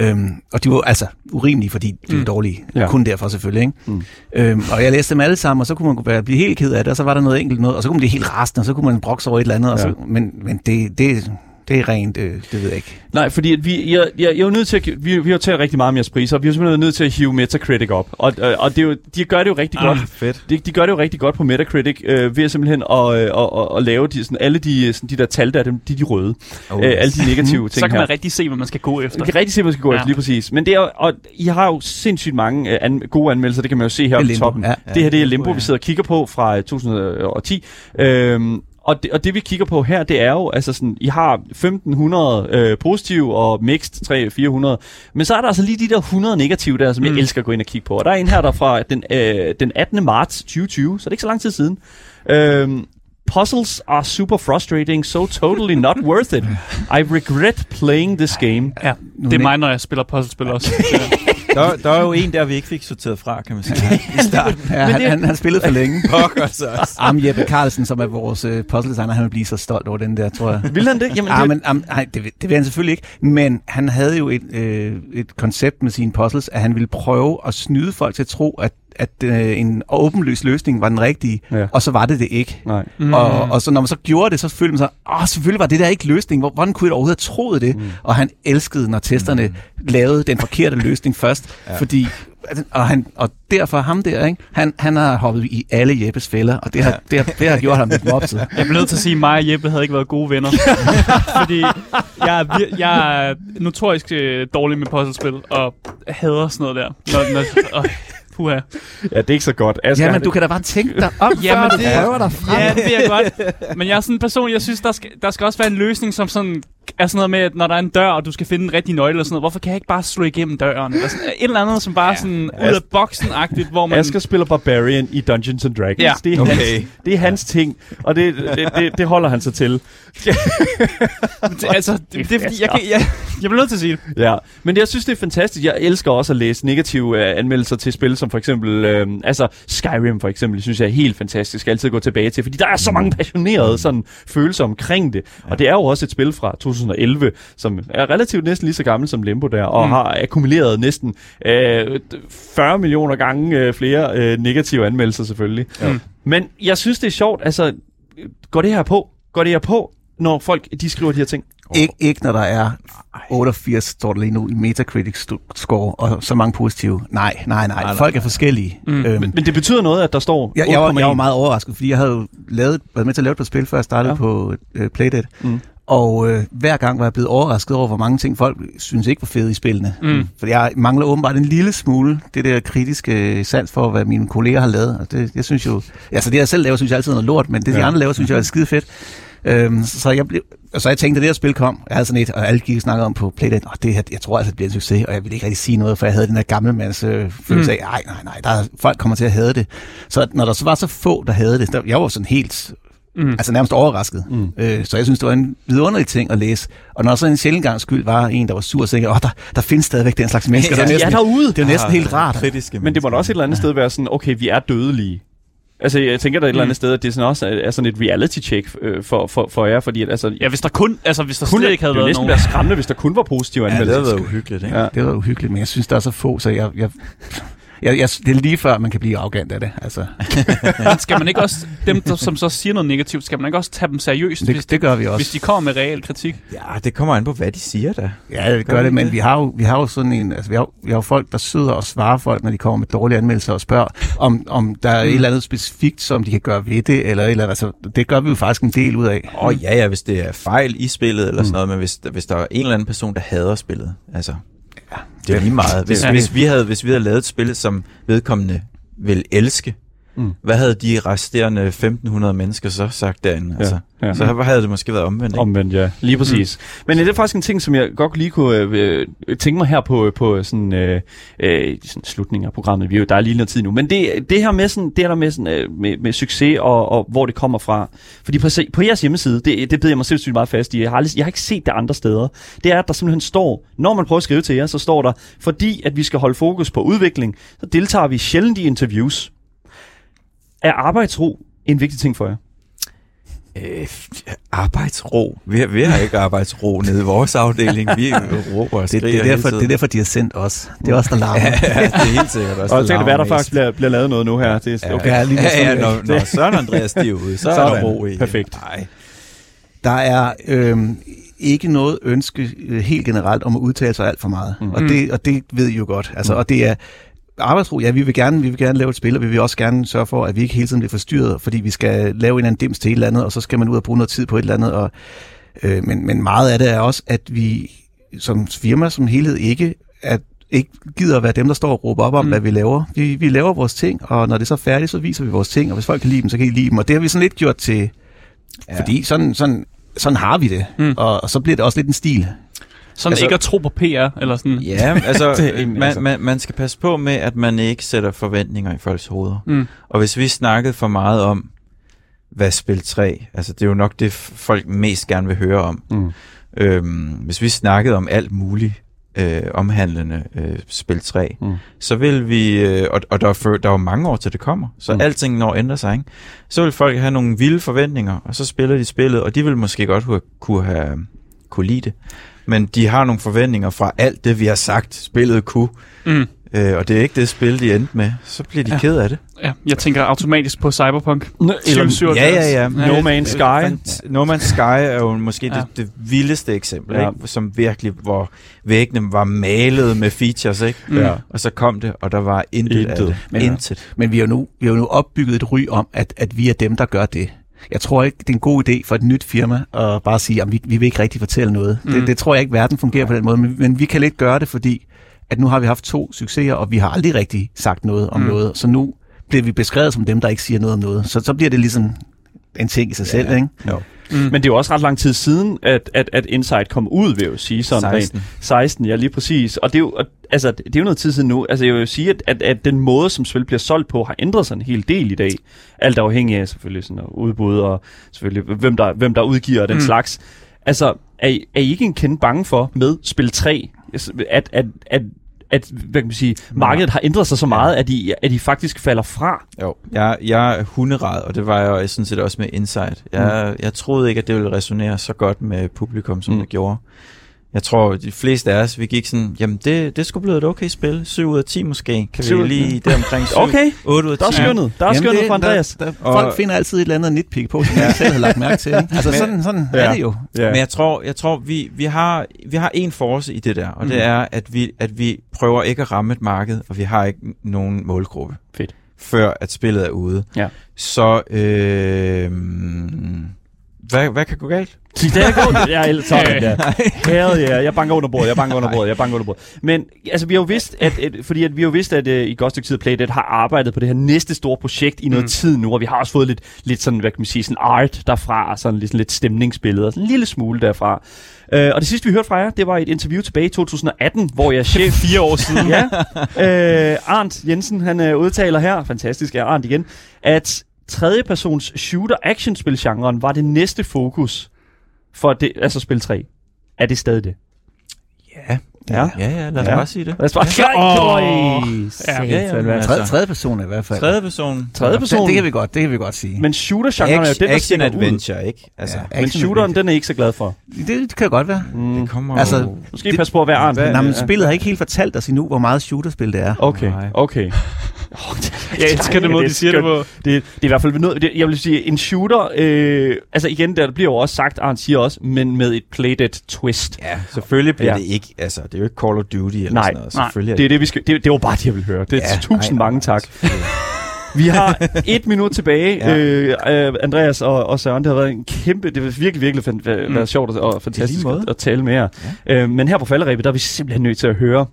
Øhm, og de var altså urimelige, fordi de var Mm. dårlige. Ja. Kun derfor selvfølgelig. Ikke? Mm. Øhm, og jeg læste dem alle sammen, og så kunne man være- blive helt ked af det, og så var der noget enkelt noget, og så kunne man blive helt rasende, og så kunne man brokse over et eller andet. Og Ja. så, men men det, det, det er rent, øh, det ved jeg ikke. Nej, fordi at vi, jeg, jeg, jeg er jo nødt til at, vi, vi har talt rigtig meget om jeres priser, og vi er jo simpelthen nødt til at hive Metacritic op. Og, og, og det er jo, de gør det jo rigtig godt. Ah, fedt. De, de gør det jo rigtig godt på Metacritic, øh, ved simpelthen at, øh, at, at, at lave de, sådan, alle de, sådan, de der tal der, dem, de er de røde. Oh, øh, alle de negative ting Så kan her. man rigtig se, hvad man skal gå efter. Man kan rigtig se, hvad man skal gå Ja. efter, lige præcis. Men det er, og I har jo sindssygt mange øh, an, gode anmeldelser, det kan man jo se her er på toppen. ja. Det her det er Limbo, ja. vi sidder og kigger på fra øh, 2010. Øhm, og det, og det vi kigger på her, det er jo, altså sådan, I har 1500 øh, positive og mixed 300-400, men så er der altså lige de der 100 negative der, som mm. jeg elsker at gå ind og kigge på. Og der er en her, der er fra den, øh, den 18. marts 2020, så det er ikke så lang tid siden. Øhm, Puzzles are super frustrating, so totally not worth it. I regret playing this game. Ja, det er mig, når jeg spiller puzzlespil også. Der, der er jo en der, vi ikke fik sorteret fra, kan man sige, i starten. Ja, han, han, han spillede for længe. Pokker så også. Am Jeppe Carlsen, som er vores øh, puzzle designer, han vil blive så stolt over den der, tror jeg. Vil han det? Jamen, Ah, det, men, am, nej, det, det vil han selvfølgelig ikke. Men han havde jo et, øh, et koncept med sine puzzles, at han ville prøve at snyde folk til at tro, at, at øh, en åbenløs løsning var den rigtige, Ja. og så var det det ikke. Nej. Mm. Og, og så når man så gjorde det, så følte man sig, åh, selvfølgelig var det der ikke løsningen. Hvor- Hvordan kunne jeg overhovedet have troet det? Mm. Og han elskede, når testerne mm. lavede den forkerte løsning først, ja. fordi og, han, og derfor ham der, ikke? Han, han har hoppet i alle Jeppes fælder, og det har, det har, det har gjort ham lidt mopset. Jeg bliver nødt til at sige, at mig og Jeppe havde ikke været gode venner. Fordi jeg er, vir- jeg er notorisk øh, dårlig med puzzlespil, og hader sådan noget der. Når, når, øh, puha. Ja, det er ikke så godt. Asger, Ja, men du kan da bare tænke dig om, Ja, før men du det- prøver dig frem. Ja, det er godt. Men jeg er sådan en person, jeg synes, der skal, der skal også være en løsning, som sådan er sådan noget med, at når der er en dør, og du skal finde en rigtig nøgle eller sådan noget, hvorfor kan jeg ikke bare slå igennem døren? Eller sådan, et eller andet, som bare ja. sådan ud af boksen-agtigt, hvor man... Asger spiller Barbarian i Dungeons and Dragons. Ja. Det, er Okay. hans, det er hans ting, og det, det, det, det holder han sig til. det, altså, det, det, er fordi, jeg, kan, jeg, jeg bliver nødt til at sige det. Ja, men jeg synes, det er fantastisk. Jeg elsker også at læse negative uh, anmeldelser til spil, som for eksempel, uh, altså Skyrim for eksempel, synes jeg er helt fantastisk altid at gå tilbage til, fordi der er så mange passionerede sådan, følelser omkring det. Og det er jo også et spil fra 2011, som er relativt næsten lige så gammel som Limbo der, og mm. har akkumuleret næsten uh, 40 millioner gange uh, flere uh, negative anmeldelser selvfølgelig. Mm. Men jeg synes, det er sjovt, altså, går det her på? Går det her på, når folk de skriver de her ting? Ikke, ikke når der er 88, står der lige nu, i Metacritic stu- score, og så mange positive. Nej, nej, nej. nej. Folk er forskellige. Mm. Øhm, Men det betyder noget, at der står jeg, jeg, var, jeg var 8,1. meget overrasket, fordi jeg havde lavet, været med til at lave et par spil, før jeg startede Ja. ja. på øh, Playdead. Mm. Og øh, hver gang var jeg blevet overrasket over, hvor mange ting folk synes ikke var fede i spillene. Mm. For jeg mangler åbenbart en lille smule det der kritiske øh, sans for, hvad mine kolleger har lavet. Og det, jeg synes jo, altså det jeg selv laver, synes jeg altid er noget lort, men det de Ja. andre laver, synes jeg er skide fedt. Øhm, så, jeg blev, og så jeg tænkte, at det her spil kom, jeg havde sådan et, og alle gik og snakkede om på Playdead, og det her, jeg tror altså, det bliver en succes, og jeg ville ikke rigtig sige noget, for jeg havde den der gamle mands øh, følelse af, nej, nej, nej, der er, folk kommer til at have det. Så når der så var så få, der havde det, der, jeg var sådan helt Mm. altså nærmest overrasket. Mm. Øh, så jeg synes, det var en vidunderlig ting at læse. Og når så en sjældent gang skyld var en, der var sur og sikker, åh, der, der findes stadigvæk den slags mennesker. Ja, der er næsten, ja, derude. Det er jo næsten helt rart. Kritiske Men det må da også et eller andet sted være sådan, okay, vi er dødelige. Altså, jeg tænker der et eller andet sted, at det sådan også er, sådan et reality-check øh, for, for, for jer, fordi at, altså, Ja, hvis der kun, altså hvis der kun, slet ikke havde det ville været næsten nogen... være skræmmende, hvis der kun var positive Ja, det anmeldelser. havde været uhyggeligt, ikke? Ja. Det var uhyggeligt, men jeg synes, der er så få, så jeg, jeg, jeg, jeg, det er lige før, man kan blive arrogant af det. Altså, skal man ikke også, dem der, som så siger noget negativt, skal man ikke også tage dem seriøst, hvis, det, det gør vi også. hvis de kommer med reel kritik? Ja, det kommer an på, hvad de siger da. Ja, det gør Gør det, men det? vi har, jo, vi har jo sådan en, altså vi har, jo- vi har jo folk, der sidder og svarer folk, når de kommer med dårlige anmeldelser og spørger, om, om der er et eller andet specifikt, som de kan gøre ved det, eller et eller andet. Altså, det gør vi jo faktisk en del ud af. Åh oh, ja, ja, hvis det er fejl i spillet eller sådan noget, men hvis, hvis der er en eller anden person, der hader spillet, altså, det er lige meget. Hvis, Ja. hvis, vi havde, hvis vi havde lavet et spil, som vedkommende vil elske, Mm. mm. hvad havde de resterende 1500 mennesker så sagt derinde? Altså, ja. Så havde det måske været omvendt, ikke? Omvendt, ja. Lige præcis. Mm. Men det er faktisk en ting, som jeg godt lige kunne øh, øh, tænke mig her på, på sådan, øh, øh, sådan slutningen af programmet. Vi er jo, der er lige noget tid nu. Men det, det her med, sådan, det her med, sådan, øh, med, med succes og, og hvor det kommer fra. Fordi på, på jeres hjemmeside, det, det beder jeg mig sindssygt meget fast i. Jeg har, aldrig, jeg har ikke set det andre steder. Det er, at der simpelthen står, når man prøver at skrive til jer, så står der, fordi at vi skal holde fokus på udvikling, så deltager vi sjældent i interviews. Er arbejdsro en vigtig ting for jer? Øh, arbejdsro. Vi har, vi har ikke arbejdsro nede i vores afdeling. Vi råber og Det, skriger det, er derfor, hele tiden. det er derfor, de har sendt os. Det er også der larmer. ja, det er helt sikkert også. Og så kan det være, der faktisk bliver, bliver lavet noget nu her. Det er, okay. Ja, lige Ja, ja, sådan, når, når Søren Andreas de er ude, så er der ro i. Perfekt. Nej. Der er øhm, ikke noget ønske øh, helt generelt om at udtale sig alt for meget. Mm. Og, det, og det ved I jo godt. Altså, mm. Og det er arbejdsro. Ja, vi vil, gerne, vi vil gerne lave et spil, og vi vil også gerne sørge for, at vi ikke hele tiden bliver forstyrret, fordi vi skal lave en eller anden dims til et eller andet, og så skal man ud og bruge noget tid på et eller andet. Og, øh, men, men meget af det er også, at vi som firma som helhed ikke at ikke gider at være dem, der står og råber op om, mm. hvad vi laver. Vi, vi laver vores ting, og når det så er færdigt, så viser vi vores ting, og hvis folk kan lide dem, så kan de lide dem. Og det har vi sådan lidt gjort til, ja. fordi sådan, sådan, sådan har vi det. Mm. Og, og så bliver det også lidt en stil. Sådan Altså- ikke at tro på PR, eller sådan. Ja, altså, Det en- altså. man, man, man skal passe på med, at man ikke sætter forventninger i folks hoveder. Mm. Og hvis vi snakkede for meget om, hvad spil 3, altså det er jo nok det, folk mest gerne vil høre om. Mm. Øhm, hvis vi snakkede om alt muligt øh, omhandlende øh, spil 3, Mm. så vil vi, øh, og, og der, er for, der er jo mange år til det kommer, så Mm. alting når at ændre sig, ikke? så vil folk have nogle vilde forventninger, og så spiller de spillet, og de vil måske godt kunne, kunne have kunne lide det. Men de har nogle forventninger fra alt det, vi har sagt, spillet kunne, Mm. øh, og det er ikke det spil, de endte med. Så bliver de Ja. ked af det. Ja, jeg tænker automatisk på Cyberpunk. Eller, 2077. Ja, ja, ja. No Man's Sky. No Man's Sky er jo måske Ja. det, det vildeste eksempel, Ja. ikke? som virkelig, hvor væggene var malet med features, ikke? Mm. Ja. Og så kom det, og der var intet, Intet. af det. Men- intet. Men vi har jo nu, vi har jo nu opbygget et ry om, at, at vi er dem, der gør det. Jeg tror ikke, det er en god idé for et nyt firma at bare sige, at vi, vi vil ikke rigtig fortælle noget. Mm. Det, det tror jeg ikke, verden fungerer på den måde. Men, men vi kan lidt gøre det, fordi at nu har vi haft to succeser, og vi har aldrig rigtig sagt noget om Mm. noget. Så nu bliver vi beskrevet som dem, der ikke siger noget om noget. Så, så bliver det ligesom en ting i sig ja. selv, ikke? Jo. Mm. Men det er jo også ret lang tid siden, at, at, at Insight kom ud, vil jeg jo sige. Sådan 16. Rent. 16, ja lige præcis. Og det er jo, altså, det er jo noget tid siden nu. Altså jeg vil jo sige, at, at, at den måde, som spil bliver solgt på, har ændret sig en hel del i dag. Alt afhængig af selvfølgelig sådan, udbud og selvfølgelig, hvem der, hvem der udgiver den mm. slags. Altså, er, I- er I ikke en kende bange for med spil 3, at, at, at at hvad kan man sige, markedet har ændret sig så meget, at de, at de faktisk falder fra. Jo, jeg, jeg er hunderad, og det var jeg jo sådan set også med Insight. Jeg, mm. jeg troede ikke, at det ville resonere så godt med publikum, som Mm. det gjorde. Jeg tror, de fleste af os, vi gik sådan, jamen det, det skulle blive et okay spil. 7 ud af 10 måske. Kan Syv ud vi af- lige det omkring 7, Okay, 8 ud af 10. der er skønnet. Der er skønnet det- fra Andreas. Der, der, Og- folk finder altid et eller andet nitpick på, som jeg ikke selv har lagt mærke til. ikke? Altså Men- sådan, sådan Ja. er det jo. Ja. Men jeg tror, jeg tror vi, vi, har, vi har en force i det der, og mm. Det er, at vi, at vi prøver ikke at ramme et marked, og vi har ikke nogen målgruppe. Fedt. Før at spillet er ude. Ja. Så, øh, hvad, hvad kan gå galt? Det er godt. Ja, ellers sådan der. Hell yeah. Jeg banker under bordet, jeg banker under bordet, jeg banker under bordet. Men altså, vi har jo vidst, at, at, fordi at vi har jo vidst, at uh, i godt stykke tid Playdead har arbejdet på det her næste store projekt i noget Mm. tid nu, og vi har også fået lidt, lidt sådan, hvad kan man sige, sådan art derfra, og sådan lidt, sådan lidt stemningsbilleder, sådan en lille smule derfra. Uh, og det sidste, vi hørte fra jer, det var et interview tilbage i 2018, hvor jeg chef... Fire år siden. ja. Øh, Arndt Jensen, han øh, udtaler her, fantastisk er Arndt igen, at tredjepersons shooter-action-spilgenren var det næste fokus for det, altså spil 3. Er det stadig det? Ja. Ja. Ja, ja, lad os Ja. bare sige det. Lad os bare... Åh. Øj, Ja, ja, Tredje, tredje person i hvert fald. Tredje person. Tredje person. Det, det, kan vi godt, det kan vi godt sige. Men shooter-genren er jo den, der action stikker ud. adventure, ikke? Altså, Ja. Men shooteren, adventure. den er ikke så glad for. Det, det kan godt være. Mm. det kommer Altså, jo... Måske det, passe på at være. Hvad- Nej, men spillet har ikke helt fortalt os endnu, hvor meget shooterspil det er. Okay, okay. Oh, det, Jeg elsker den måde, de siger det på. Det, det er i hvert fald noget, det, jeg vil sige, en shooter, øh, altså igen, der bliver jo også sagt, Arndt siger også, men med et playdead twist. Ja, selvfølgelig bliver Ja. det ikke, altså, det er jo ikke Call of Duty eller Nej, sådan noget. nej, Selvfølgelig Det er det, vi skal, det, det var bare det, jeg vil høre. Det er Ja, tusind nej, mange nej, tak. Vi har et minut tilbage, Ja. øh, øh, Andreas og, og Søren. Det har været en kæmpe, det har virkelig, virkelig fan, været, Mm. været sjovt og- og fantastisk at, at tale med jer. Ja. Øh, men her på falderæbet, der er vi simpelthen nødt til at høre,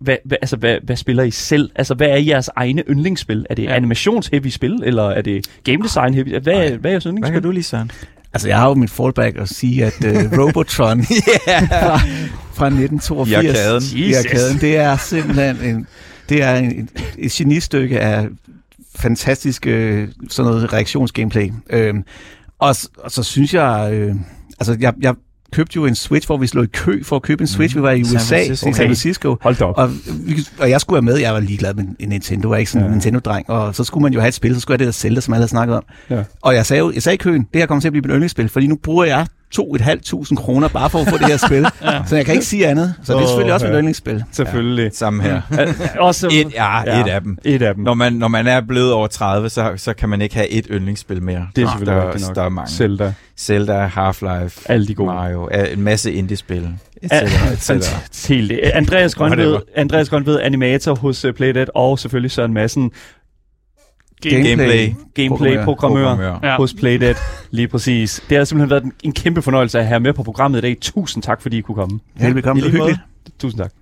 hvad, hvad, altså, hvad, hvad spiller I selv? Altså, hvad er jeres egne yndlingsspil? Er det ja. Animationsheavy spil, eller er det game design heavy? Hvad, hvad er jeres Hvad yndlingsspil? kan du lige, Søren? Altså, jeg har jo mit fallback at sige, at uh, Robotron fra, fra 1982 I arkaden. i arkaden, det er simpelthen en, det er en, et genistykke af fantastisk øh, sådan noget reaktionsgameplay. Øhm, og, og så synes jeg, øh, altså jeg, jeg købte jo en Switch, hvor vi slog i kø for at købe en Switch. Mm. Vi var i San USA, Francisco. i San Francisco. Hold op. Og, vi, og jeg skulle være med, jeg var ligeglad med en Nintendo, jeg er ikke sådan en Ja. Nintendo-dreng, og så skulle man jo have et spil, så skulle jeg det der Zelda, som alle havde snakket om. Ja. Og jeg sagde jo, jeg sagde i køen, det her kommer til at blive mit yndlingsspil, fordi nu bruger jeg 2.500 kroner bare for at få det her spil. ja. Så jeg kan ikke sige andet. Så det er selvfølgelig også mit ja. yndlingsspil. Ja, Selvfølgelig. samme her. Ja. Også, Et, ja, Ja. et af dem. et af dem. Når man, når man er blevet over 30, så, så kan man ikke have et yndlingsspil mere. det er selvfølgelig der, nok. der er mange. Zelda. Zelda, Half-Life, Alle de gode. Mario, ja, en masse indie-spil. Et Ja, cetera, et cetera. fantastisk. Helt. Andreas Grønved. Andreas Grønved, animator hos uh, Playdead, og selvfølgelig Søren Madsen, Gameplay. gameplay-programmør Programmør. Ja. hos Playdead. Lige præcis. Det har simpelthen været en, kæmpe fornøjelse at have med på programmet i dag. Tusind tak, fordi I kunne komme. Velbekomme, i det hyggeligt. Tusind tak.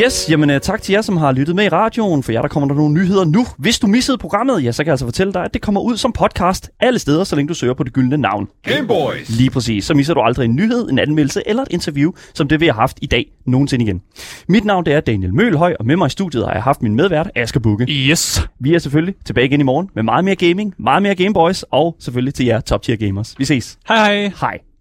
Yes, jamen uh, tak til jer, som har lyttet med i radioen. For jer, der kommer der nogle nyheder nu. Hvis du missede programmet, ja, så kan jeg altså fortælle dig, at det kommer ud som podcast alle steder, så længe du søger på det gyldne navn. Gameboys! Lige præcis. Så misser du aldrig en nyhed, en anmeldelse eller et interview, som det vi har haft i dag nogensinde igen. Mit navn det er Daniel Mølhøj, og med mig i studiet har jeg haft min medvært, Asger Bukke. Yes. Vi er selvfølgelig tilbage igen i morgen med meget mere gaming, meget mere Gameboys og selvfølgelig til jer top tier gamers. Vi ses. Hej hej. Hej.